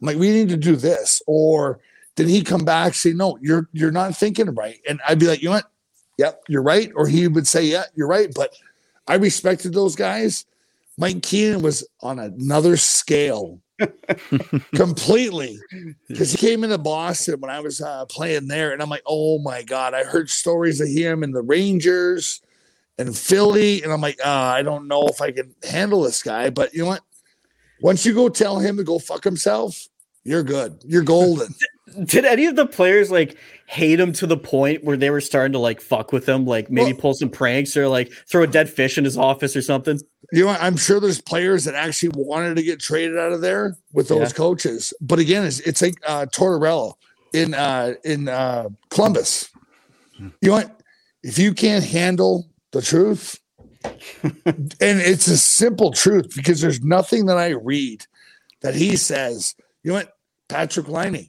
I'm like, we need to do this. Or did he come back say, no, you're you're not thinking right? And I'd be like, you know what? Yep, you're right. Or he would say, yeah, you're right. But I respected those guys. Mike Keenan was on another scale completely because he came into Boston when I was uh, playing there, and I'm like, oh my god, I heard stories of him and the Rangers and Philly, and I'm like, uh, I don't know if I can handle this guy, but you know what? Once you go tell him to go fuck himself, you're good. You're golden. Did any of the players like hate him to the point where they were starting to like fuck with him, like maybe Well- pull some pranks or like throw a dead fish in his office or something? you know. I'm sure there's players that actually wanted to get traded out of there with those Yeah. coaches. But again, it's, it's like uh, Tortorella in uh, in uh, Columbus. You know what? If you can't handle the truth, and it's a simple truth because there's nothing that I read that he says. You know what, Patrik Laine?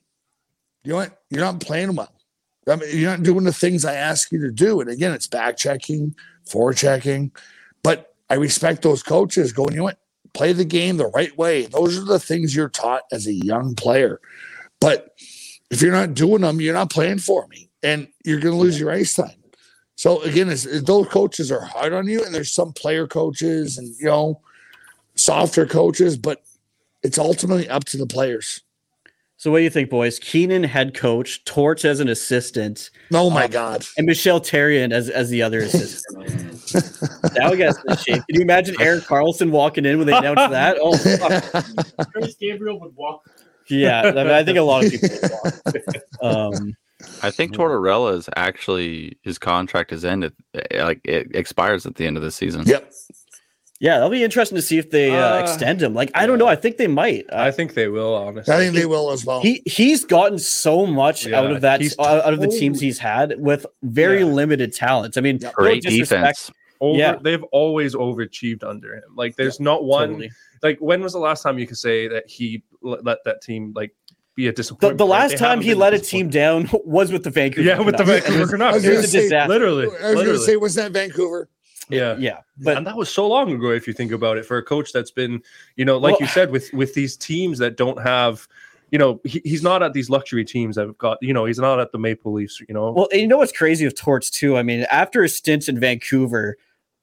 You know what? You're not playing well. I mean, you're not doing the things I ask you to do. And again, it's back checking, forechecking. checking. But I respect those coaches going, you know what? Play the game the right way. Those are the things you're taught as a young player. But if you're not doing them, you're not playing for me. And you're going to lose your ice time. So again, it's, it's- those coaches are hard on you, and there's some player coaches and you know softer coaches, but it's ultimately up to the players. So what do you think, boys? Keenan head coach, Torch as an assistant, Oh my Uh, God! and Michel Therrien as as the other assistant. now we got some shape. Can you imagine Erik Karlsson walking in when they announced that? Oh, fuck. Kurtis Gabriel would walk. yeah. I, mean, I think a lot of people. would walk. Um, I think Tortorella is actually his contract is ended, eh, like it expires at the end of the season. yep. Yeah, that'll be interesting to see if they uh, Uh, extend him. Like, I don't know. I think they might. Uh, I think they will, honestly. I think they will as well. he he's gotten so much Yeah, out of that he's out out of the teams he's had with very Yeah. limited talent. I mean, Yeah. no Great defense. Over, Yeah. they've always overachieved under him. Like, there's not one. Totally. Like, when was the last time you could say that he let, let that team like be a disappointment? the right? last They time he let a team down was with the Vancouver. Yeah, with the Vancouver I Canucks. It was gonna a say- disaster. Literally, I was going to say, was that Vancouver? Yeah. Yeah, but and that was so long ago if you think about it for a coach that's been you know like Well- you said with with these teams that don't have you know he, he's not at these luxury teams that have got you know he's not at the maple leafs you know Well, and you know what's crazy with Torch too? I mean, after his stint in Vancouver,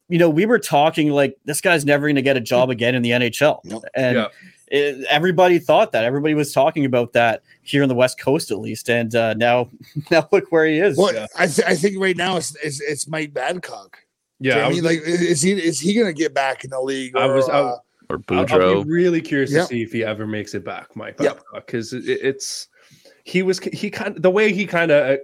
you know, we were talking like this guy's never going to get a job again in the NHL, Nope. and Yeah. it- everybody thought that. Everybody was talking about that here on the West Coast, at least. And uh, now, now look where he is. Well, Yeah. I, th- I think right now it's, it's it's Mike Babcock. Yeah I I mean, like, is he is he going to get back in the league? I or, was- I- uh, Or I'll, I'll be really curious Yep. to see if he ever makes it back mike Yep. because it, it's he was he kind of the way he kind of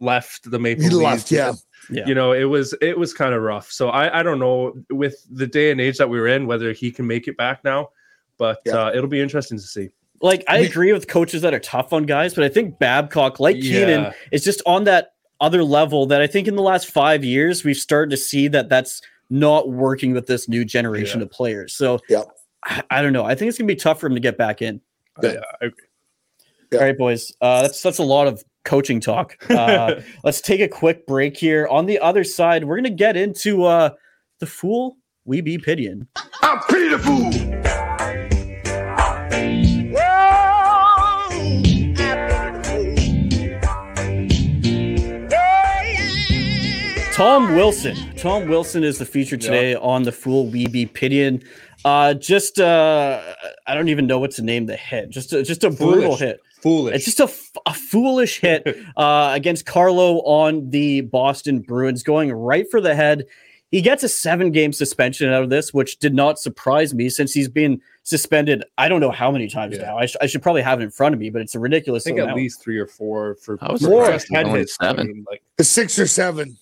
left the maple He leafs left, yeah. Yeah. you know it was it was kind of rough so i i don't know with the day and age that we were in whether he can make it back now but Yeah. uh, it'll be interesting to see like I agree with coaches that are tough on guys, but I think Babcock, like Keenan, is just on that other level that I think in the last five years we've started to see that that's not working with this new generation Yeah. of players. So Yep. I, I don't know. I think it's gonna be tough for him to get back in. yeah, I agree. Yeah. All right, boys. Uh, that's that's a lot of coaching talk. Uh, let's take a quick break here. On the other side, we're gonna get into uh, the fool we be pitying. I pity the fool. Tom Wilson. Tom Wilson is the feature today on the Fool We Be Pitying. Uh, just uh, I don't even know what to name the hit. Just a, just a brutal hit. Foolish. It's just a, f- a foolish hit uh, against Carlo on the Boston Bruins, going right for the head. He gets a seven game suspension out of this, which did not surprise me since he's been suspended. I don't know how many times Yeah. now. I, sh- I should probably have it in front of me, but it's a ridiculous I think at amount. least three or four for I was for surprised just it was head only hits. I mean, like, The six or seven.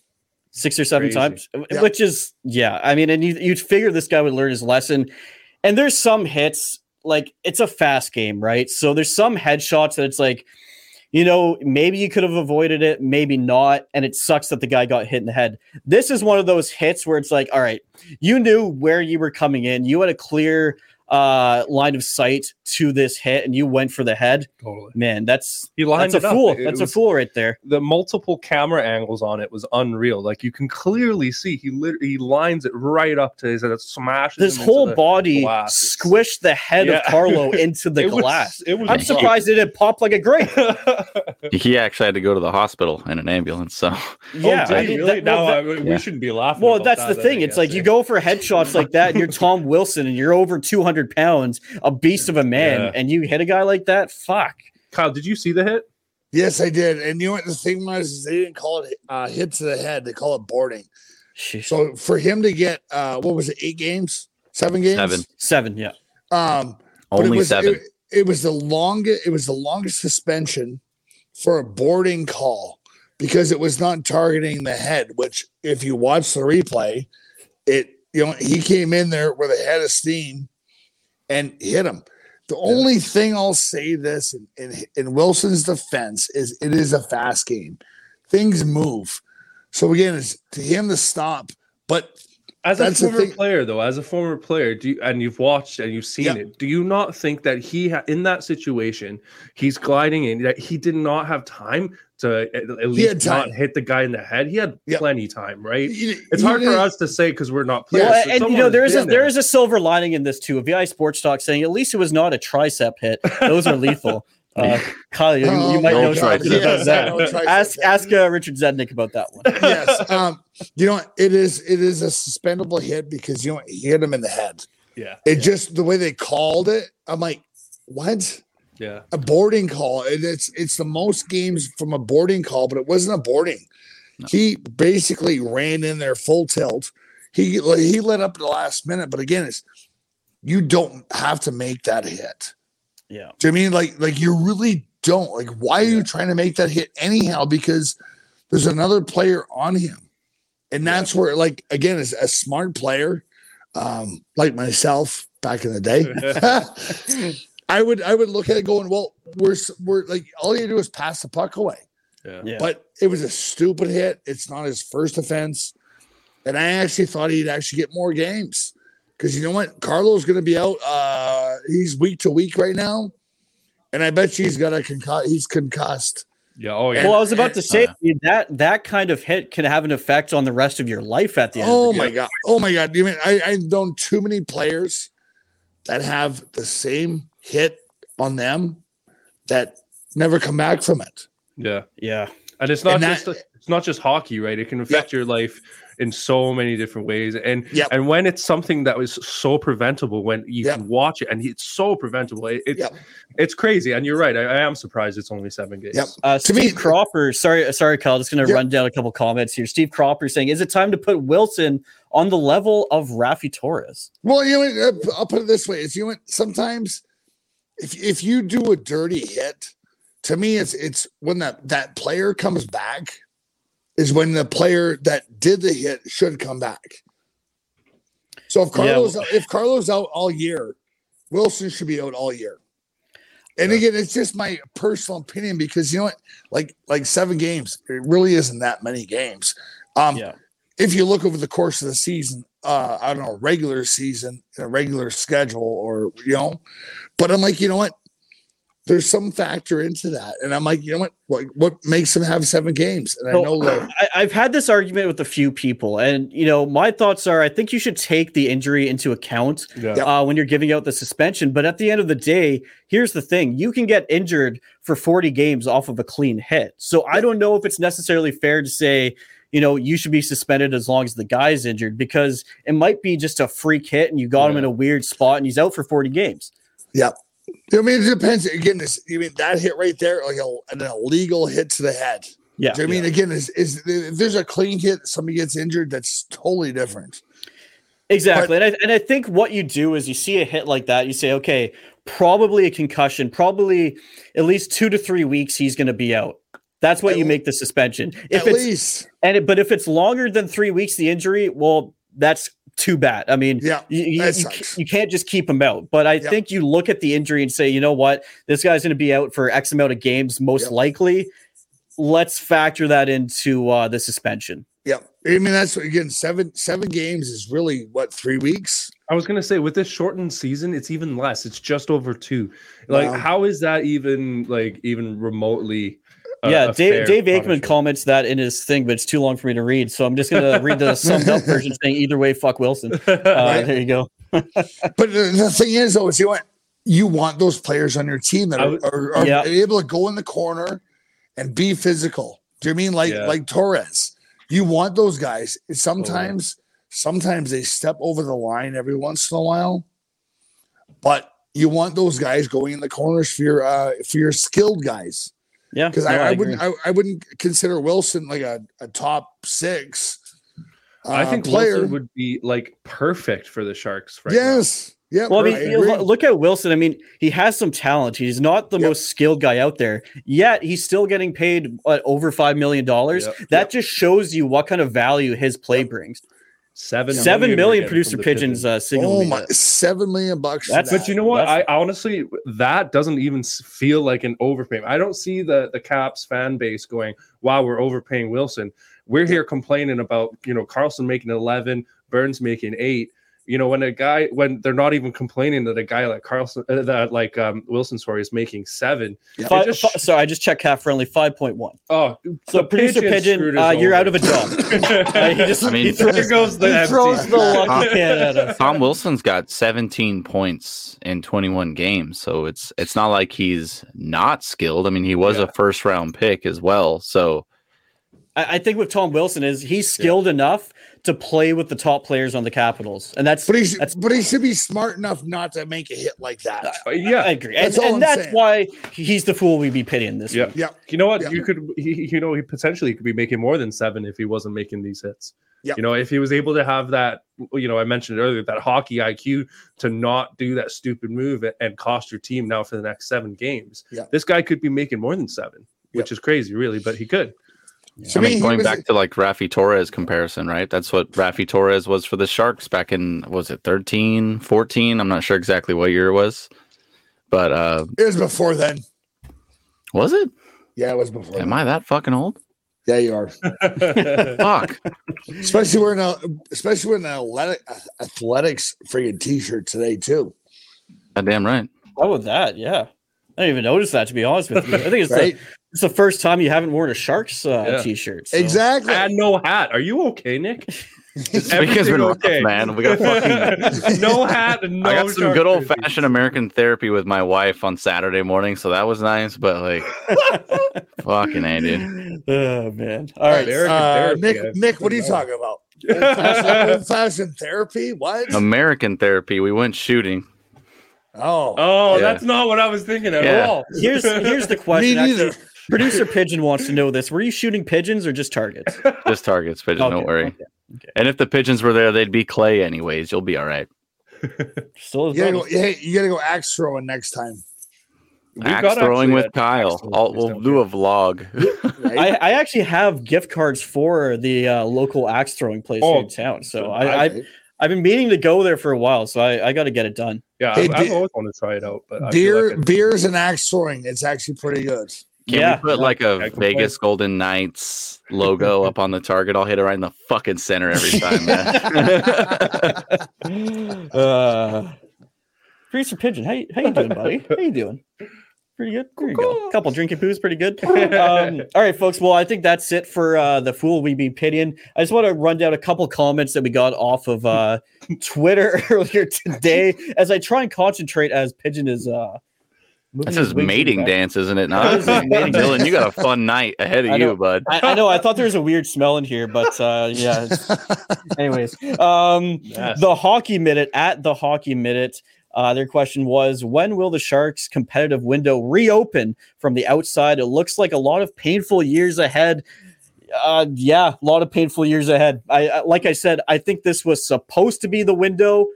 Six or seven Crazy. times, Yeah. which is yeah. I mean, and you you'd figure this guy would learn his lesson. And there's some hits like it's a fast game, right? So there's some headshots that it's like, you know, maybe you could have avoided it, maybe not, and it sucks that the guy got hit in the head. This is one of those hits where it's like, all right, you knew where you were coming in, you had a clear uh line of sight to this hit, and you went for the head. totally. Man, that's He lined that's a it up. fool. That's was- a fool right there. the multiple camera angles on it was unreal. Like you can clearly see he lit- he lines it right up to his head. it smashes This him into whole the body glass. It's- squished the head Yeah. of Carlo into the It was- glass. it was I'm surprised it didn't pop like a grape. He actually had to go to the hospital in an ambulance. So Yeah, oh, I mean, really? that- now well, I mean, yeah. we shouldn't be laughing. Well, that's that the thing. It's like you go for headshots like that, and you're Tom Wilson, and you're over 200 pounds, a beast of a man, Yeah. and you hit a guy like that. Fuck. Kyle, did you see the hit? Yes, I did. And you know what the thing was? Is they didn't call it uh, hit to the head. They call it boarding. Sheesh. So for him to get uh, what was it? Eight games, seven games, Seven. Seven, yeah. Um, but it only was, seven. It, it was the longest. It was the longest suspension for a boarding call because it was not targeting the head. Which, if you watch the replay, it you know he came in there with a head of steam and hit him. The only thing I'll say this in, in in Wilson's defense is it is a fast game. Things move. So again, it's to him to stop, but As a That's the former player, though, as a former player, do you, and you've watched and you've seen Yeah. it, do you not think that he ha- in that situation, he's gliding in that he did not have time to at, at least not hit the guy in the head? He had Yeah. plenty time, right? he- It's he hard for didn't- us to say because we're not players. Well, but and you know someone there has is a been there is a silver lining in this too. A VI Sports Talk saying at least it was not a tricep hit. Those are lethal. Uh, Kyle, you, you Oh might know God, something yes, about that. Ask ask uh, Richard Zednik about that one. yes. Um, you know, it is it is a suspendable hit because you know he hit him in the head. Yeah, It just the way they called it, I'm like, what? yeah. A boarding call. And it's it's the most games from a boarding call, but it wasn't a boarding. He basically ran in there full tilt. He he let up at the last minute, but again, it's you don't have to make that hit. Yeah. Do you mean like like you really don't? Like, why are you trying to make that hit anyhow? Because there's another player on him. And that's where, like, again, as a smart player, um, like myself back in the day, I would I would look at it going, well, we're we're like all you do is pass the puck away. Yeah. Yeah. But it was a stupid hit. It's not his first offense. And I actually thought he'd actually get more games. Because you know what? Carlo's gonna be out. Uh he's week to week right now. And I bet you he's got a concuss he's concussed. Yeah. Oh, yeah. Well, I was about to say Uh, that that kind of hit can have an effect on the rest of your life at the end. Oh of the my god. Oh my god. You mean I, I've known too many players that have the same hit on them that never come back from it. yeah. Yeah. And it's not And that- just it's not just hockey, right? It can affect your life in so many different ways. And Yep. and when it's something that was so preventable, when you Yep. can watch it and it's so preventable, it, it's Yep. it's crazy. And you're right. I, I am surprised it's only seven games. Yep. Uh, To Steve me- Cropper, sorry, sorry, Kyle. Just going to Yeah. run down a couple comments here. Steve Cropper saying, "Is it time to put Wilson on the level of Raffi Torres?" Well, you know, uh, I'll put it this way: is you know, sometimes if if you do a dirty hit, to me, it's it's when that that player comes back is when the player that did the hit should come back. So if Yeah. Carlos if Carlos out all year, Wilson should be out all year. And again, it's just my personal opinion because you know what, like like seven games, it really isn't that many games. Um, Yeah. if you look over the course of the season, uh, I don't know, regular season, a regular schedule, or you know, but I'm like, you know what? There's some factor into that, and I'm like, you know what? What what makes them have seven games? And I know that- I, I've had this argument with a few people, and you know, my thoughts are: I think you should take the injury into account Yeah. Uh, when you're giving out the suspension. But at the end of the day, here's the thing: you can get injured for 40 games off of a clean hit. So I don't know if it's necessarily fair to say, you know, you should be suspended as long as the guy's injured because it might be just a freak hit and you got him in a weird spot and he's out for 40 games. I mean, it depends. Again, this, I mean, that hit right there, like a, an illegal hit to the head. Yeah. You know I mean, again, is, is if there's a clean hit, somebody gets injured, that's totally different. Exactly. and I and I think what you do is you see a hit like that, you say, okay, probably a concussion, probably at least two to three weeks he's gonna be out. That's what At you make the suspension. If At least, and it, but if it's longer than three weeks, the injury, well, that's too bad. I mean, yeah, you, you, you, can't just keep him out. But I Yep. think you look at the injury and say, you know what, this guy's going to be out for X amount of games, most Yep. likely. Let's factor that into uh, the suspension. yeah. I mean, that's again seven seven games is really what three weeks. I was gonna say with this shortened season, it's even less. It's just over two. Like, Wow. how is that even like even remotely? A- yeah, a Dave, fair Dave Aikman punishment? comments that in his thing, but it's too long for me to read. So I'm just going to read the summed up version saying either way, fuck Wilson. Uh, There you go. But the, the thing is, though, is you want you want those players on your team that are, would- are, are Yeah. able to go in the corner and be physical. Do you mean like Yeah. like Torres? You want those guys. Sometimes, sometimes they step over the line every once in a while, but you want those guys going in the corners for your uh, for your skilled guys. Yeah. Because no, I, I, agree. wouldn't I, I wouldn't consider Wilson like a, a top six. I uh, think player. Wilson would be like perfect for the Sharks. Right now. yes. Yeah. Well, I mean, I you agree. lo- look at Wilson. I mean, he has some talent. He's not the Yep. most skilled guy out there, yet he's still getting paid what, over five million dollars. Yep. That Yep. just shows you what kind of value his play brings. Seven Seven million million producer from the pigeons uh, signal. Oh my, that. seven million bucks. for That's- that. But you know what? I honestly that doesn't even feel like an overpayment. I don't see the the Caps fan base going, "Wow, we're overpaying Wilson." We're here complaining about you know Karlsson making eleven, Burns making eight. You know when a guy when they're not even complaining that a guy like Karlsson uh, that like um, Wilson sorry is making seven. Yeah. Fi- It just- fi- sorry, I just checked CapFriendly five point one. Oh, So producer pigeon pigeon, uh, you're out of a job. Uh, he just I mean, he throws, goes the he throws the lucky can at us. Tom Wilson's got 17 points in 21 games, so it's it's not like he's not skilled. I mean, he was Yeah. a first round pick as well. So I, I think with Tom Wilson is he's skilled enough to play with the top players on the Capitals, and that's But he, should, That's- but he should be smart enough not to make a hit like that. Uh, yeah, I agree, That's and, all and I'm that's saying. why he's the fool we be pitying this Yeah. week. Yeah, You know what? Yeah. You could, he, you know, he potentially could be making more than seven if he wasn't making these hits. Yeah. You know, if he was able to have that, you know, I mentioned earlier, that hockey IQ to not do that stupid move and- and cost your team now for the next seven games. Yeah. This guy could be making more than seven, which is crazy, really, but he could. To I mean, going was- back to like Raffi Torres comparison, right? That's what Raffi Torres was for the Sharks back in was it 13, 14? I'm not sure exactly what year it was. But uh it was before then. was it? Yeah, it was before. Am then. I that fucking old? Yeah, you are. Fuck. especially wearing a, especially wearing an athletic, athletics friggin' t-shirt today too. Goddamn right. How with that? Yeah, I didn't even notice that. To be honest with you, I think it's Right? the it's the first time you haven't worn a Sharks uh, Yeah. t-shirt. so- Exactly. and no hat. Are you okay, Nick? Is This weekend's everything been rough, man. We got fucking no hat and no I got some good old fashioned American therapy with my wife on Saturday morning, so that was nice. But like, fucking a, dude. Oh man! All right, American Uh, therapy, Nick, I Nick, what are you talking about? Old-fashioned, old-fashioned therapy? What? American therapy. We went shooting. oh, Oh, Yeah. that's not what I was thinking at Yeah. all. here's here's the question. me neither. Actually, producer Pigeon wants to know this: Were you shooting pigeons or just targets? Just targets, pigeons. Okay, don't worry. okay, And if the pigeons were there, they'd be clay anyways. You'll be all right. Still, You gotta go. Hey, you gotta go axe throwing next time. We've Axe got throwing with Kyle. I'll, we'll do here. a vlog. Right? I, I actually have gift cards for the uh, local axe throwing place Oh, in town. So I, I Right? I've been meaning to go there for a while. So I, I got to get it done. Yeah, Hey, I've, I've always wanted to try it out, but I beer, like it- beers, and axe throwing. It's actually pretty good. Can Yeah, we put like a can play. Vegas Golden Knights logo up on the target? I'll hit it right in the fucking center every time, man. uh, producer Pigeon, how you, how you doing, buddy? How you doing? Pretty good. There you go. Couple drinking poos, pretty good. Um, all right, folks. Well, I think that's it for uh, the fool we be pitying. I just want to run down a couple comments that we got off of uh, Twitter earlier today as I try and concentrate as Pigeon is. Uh, moving That's his his mating dance, isn't it? That Not is his mating Dylan, you got a fun night ahead of know. you, bud. I, I know. I thought there was a weird smell in here, but uh, yeah. Anyways, um, Yes. the hockey minute at the hockey minute Uh, their question was, when will the Sharks' competitive window reopen from the outside? It looks like a lot of painful years ahead. Uh, yeah, a lot of painful years ahead. I, I like I said, I think this was supposed to be the window,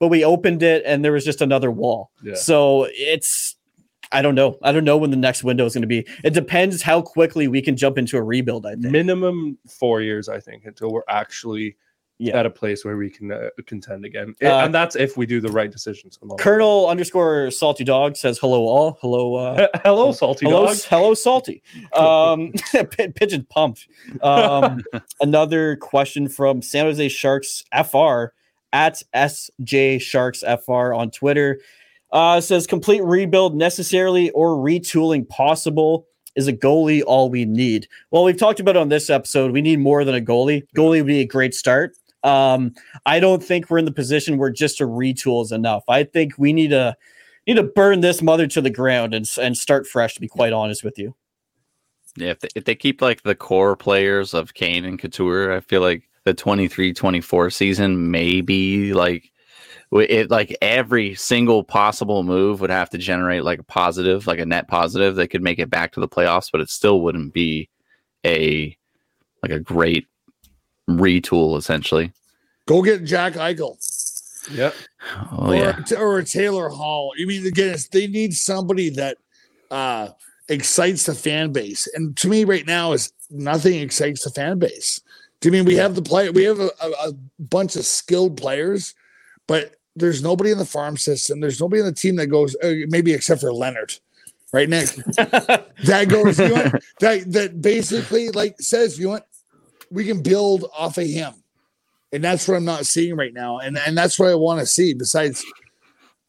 but we opened it and there was just another wall. Yeah. So it's I don't know. I don't know when the next window is going to be. It depends how quickly we can jump into a rebuild. I think. minimum four years, I think, until we're actually Yeah. at a place where we can uh, contend again, Uh, and that's if we do the right decisions. along the way. Colonel underscore salty dog says hello all. Hello uh hello, salty hello, dog. hello salty. Um pi- pigeon pumped. Um another question from San Jose Sharks FR at SJ Sharks FR on Twitter. Uh says complete rebuild necessarily or retooling possible. Is a goalie all we need? Well, we've talked about on this episode, we need more than a goalie. Goalie would be a great start. Um, I don't think we're in the position where just a retool is enough. I think we need to need to burn this mother to the ground and and start fresh. To be quite honest with you, Yeah, if they, if they keep like the core players of Kane and Couture, I feel like the 23-24 season may be like it like every single possible move would have to generate like a positive, like a net positive that could make it back to the playoffs, but it still wouldn't be a like a great retool essentially. Go get Jack Eichel Yep. Oh or, yeah. or a Taylor Hall. I mean, again, they need somebody that uh, excites the fan base. And to me, right now, is nothing excites the fan base. Do you mean we have the play? We have a, a, a bunch of skilled players, but there's nobody in the farm system. There's nobody in the team that goes, uh, maybe except for Leonard, right, Nick? that goes, you know, that that basically like says, you know what, we can build off of him, and that's what I'm not seeing right now, and and that's what I want to see. Besides,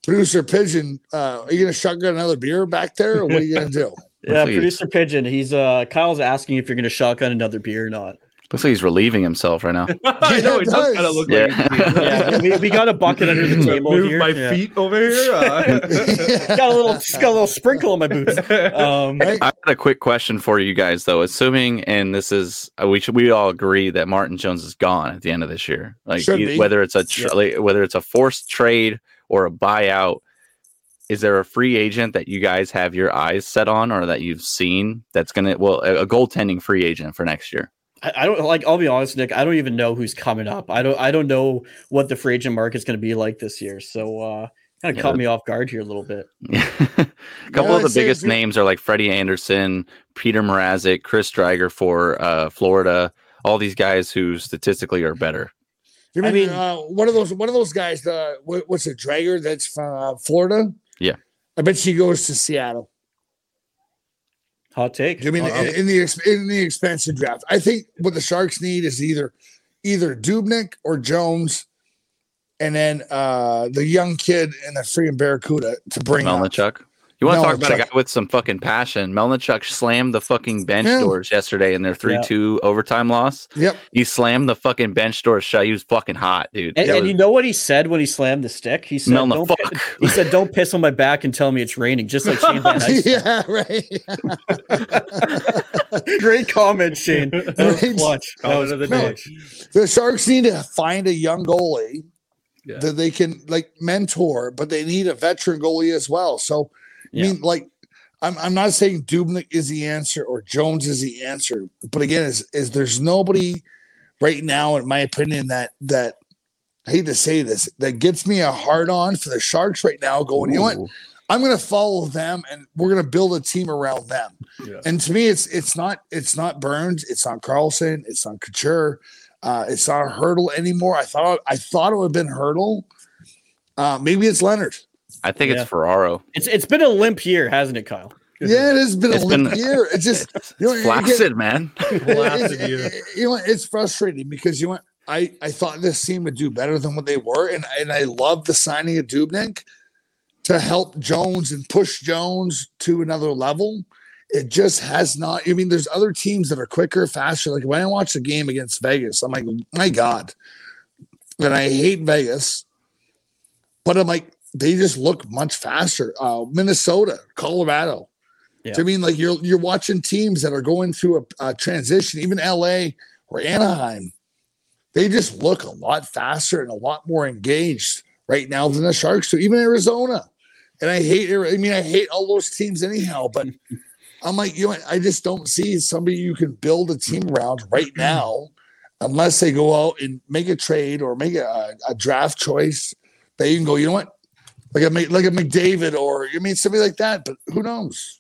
producer Pigeon, uh, are you gonna shotgun another beer back there, or what are you gonna do? yeah. Please. Producer Pigeon, he's uh Kyle's asking if you're going to shotgun another beer or not. Looks like he's relieving himself right now. I know it it does does. kind of look Yeah. like. Yeah, we, we got a bucket under the table Move here. my Yeah. feet over here. uh. got a little, just got a little sprinkle on my boots. Um, I got a quick question for you guys though. Assuming, and this is uh, we should we all agree that Martin Jones is gone at the end of this year. Like Should e- whether it's a tra- like, whether it's a forced trade or a buyout, is there a free agent that you guys have your eyes set on or that you've seen that's gonna well a, a goaltending free agent for next year? I, I don't like. I'll be honest, Nick. I don't even know who's coming up. I don't. I don't know what the free agent market's going to be like this year. So uh, kind of Yeah, caught me off guard here a little bit. a couple Yeah, of the biggest if you- names are like Freddie Andersen, Peter Mrazek, Chris Driedger for uh, Florida. All these guys who statistically are better. You I mean, mean- uh, one of those one of those guys? Uh, what, what's it? Driedger that's from uh, Florida. Yeah. I bet she goes to Seattle. Hot take. I mean Uh, in, in the in the expansion draft? I think what the Sharks need is either either Dubnyk or Jones, and then uh the young kid and the freaking Barracuda to bring up. Melnichuk. You want to talk about a guy with some fucking passion? Melnichuk slammed the fucking bench Yeah. doors yesterday in their three-two overtime loss. Yep. He slammed the fucking bench doors shut. He was fucking hot, dude. and, That and was- you know what he said when he slammed the stick? He said, Smell the "Don't fuck." pi- he said, "Don't piss on my back and tell me it's raining." Just like Shane Van Eyck. yeah. Right. Great comment, Shane. That was Right. clutch. That was the No. the Sharks need to find a young goalie Yeah. that they can like mentor, but they need a veteran goalie as well. So Yeah. I mean, like, I'm I'm not saying Dubnyk is the answer or Jones is the answer, but again, is is there's nobody right now, in my opinion, that that I hate to say this, that gets me a hard on for the Sharks right now. Going, you know what? I'm going to follow them, and we're going to build a team around them. Yeah. And to me, it's it's not it's not Burns, it's not Karlsson, it's not Couture, uh, it's not Hertl anymore. I thought I thought it would have been Hertl. Uh, maybe it's Leonard. I think Yeah. it's Ferraro. It's it's been a limp year, hasn't it, Kyle? Yeah, it has been It's a limp been- year. It's just It's you know, again- flaccid, man. Blasted it- you. it- you know, it's frustrating because you know, I I thought this team would do better than what they were, and and I love the signing of Dubnyk to help Jones and push Jones to another level. It just has not. I mean, there's other teams that are quicker, faster. Like when I watch the game against Vegas, I'm like, my God, and I hate Vegas, but I'm like, they just look much faster. Uh, Minnesota, Colorado. Yeah. I mean, like you're you're watching teams that are going through a, a transition, even LA or Anaheim. They just look a lot faster and a lot more engaged right now than the Sharks do, even Arizona. And I hate, I mean, I hate all those teams anyhow, but I'm like, you know, I just don't see somebody you can build a team around right now unless they go out and make a trade or make a, a draft choice that you can go, you know what? Like a like a McDavid or I mean somebody like that, but who knows?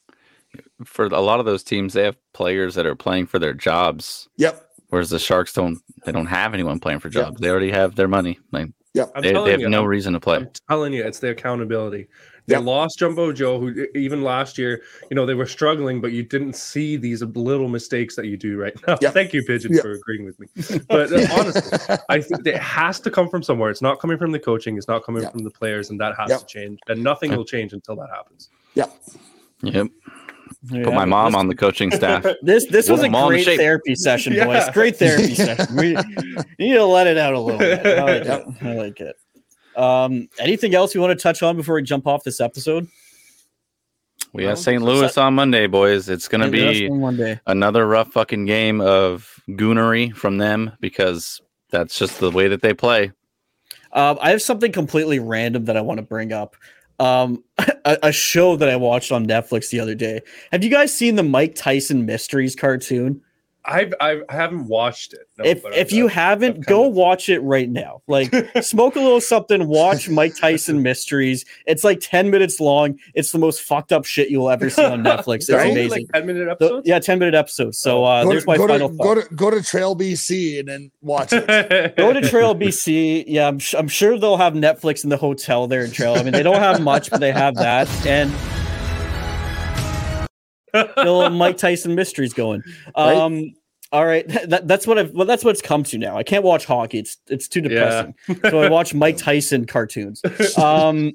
For a lot of those teams, they have players that are playing for their jobs. Yep. Whereas the Sharks don't, they don't have anyone playing for jobs. Yep. They already have their money. Like, yep. they, they have you, no I'm, reason to play. I'm telling you, it's the accountability. They Yep. lost Jumbo Joe, who even last year, you know, they were struggling, but you didn't see these little mistakes that you do right now. Yep. Thank you, Pigeon, Yep. for agreeing with me. But uh, honestly, I think it has to come from somewhere. It's not coming from the coaching. It's not coming Yep. from the players, and that has Yep. to change. And nothing will change until that happens. Yeah. Yep. There you Put my mom This- on the coaching staff. This this was a great therapy session, boys. Yeah. Great therapy session. We you need to let it out a little bit. I like Yep. it. I like it. Um, anything else you want to touch on before we jump off this episode? We have St. Louis on Monday, boys. It's going to be one one day. another rough fucking game of goonery from them because that's just the way that they play. Um, I have something completely random that I want to bring up. Um, a, a show that I watched on Netflix the other day. Have you guys seen the Mike Tyson Mysteries cartoon? I've, I've I haven't watched it. no, if if I've- you I've- haven't, I've go of- watch it right now. Like smoke a little something, watch Mike Tyson Mysteries. It's like 10 minutes long. It's the most fucked up shit you'll ever see on Netflix. It's amazing. Like ten minute So- episodes. yeah, 10 minute episodes. So uh, go, there's to, my go, final to, go to go to Trail BC and then watch it. Go to Trail BC. Yeah, I'm, sh- I'm sure they'll have Netflix in the hotel there in Trail. I mean, they don't have much, but they have that. And little Mike Tyson mysteries going. Right. Um, all right, that, that's what I've. Well, that's what's come to now. I can't watch hockey. It's it's too Yeah. depressing. so I watch Mike Tyson cartoons. Um,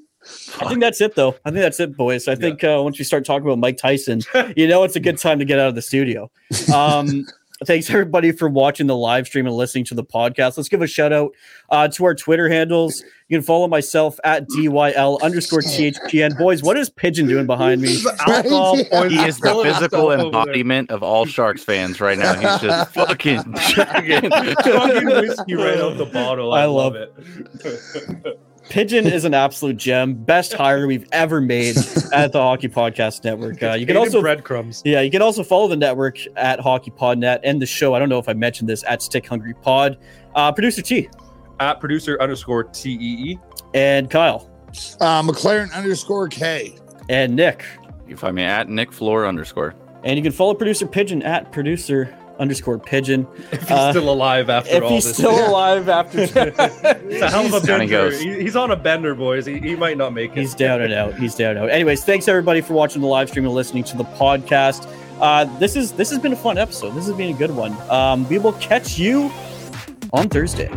I think that's it, though. I think that's it, boys. I think uh, once we start talking about Mike Tyson, you know it's a good time to get out of the studio. Um, thanks everybody for watching the live stream and listening to the podcast. Let's give a shout out uh, to our Twitter handles. You can follow myself at DYL underscore THPN. Boys, what is Pigeon doing behind me? Alcohol He is the physical stuff over there. embodiment of all Sharks fans right now. He's just fucking chugging. Chugging whiskey right out the bottle. I, I love, love it. Pigeon is an absolute gem. Best hire we've ever made at the Hockey Podcast Network. Uh, you can also breadcrumbs. Yeah, you can also follow the network at HockeyPodNet and the show. I don't know if I mentioned this at Stick Hungry Pod. Uh, Producer T At producer underscore T E E. and Kyle Uh, McLaren underscore K. and Nick. You find me at Nick Flohr underscore. And you can follow Producer Pigeon at producer underscore pigeon. If he's Uh, still alive after If all he's this. still Yeah. alive after It's a hell of a bender. goes. He's on a bender, boys. He, he might not make it. He's down and out. He's down and out. Anyways, thanks everybody for watching the live stream and listening to the podcast. Uh, this is this has been a fun episode. This has been a good one. Um, we will catch you on Thursday.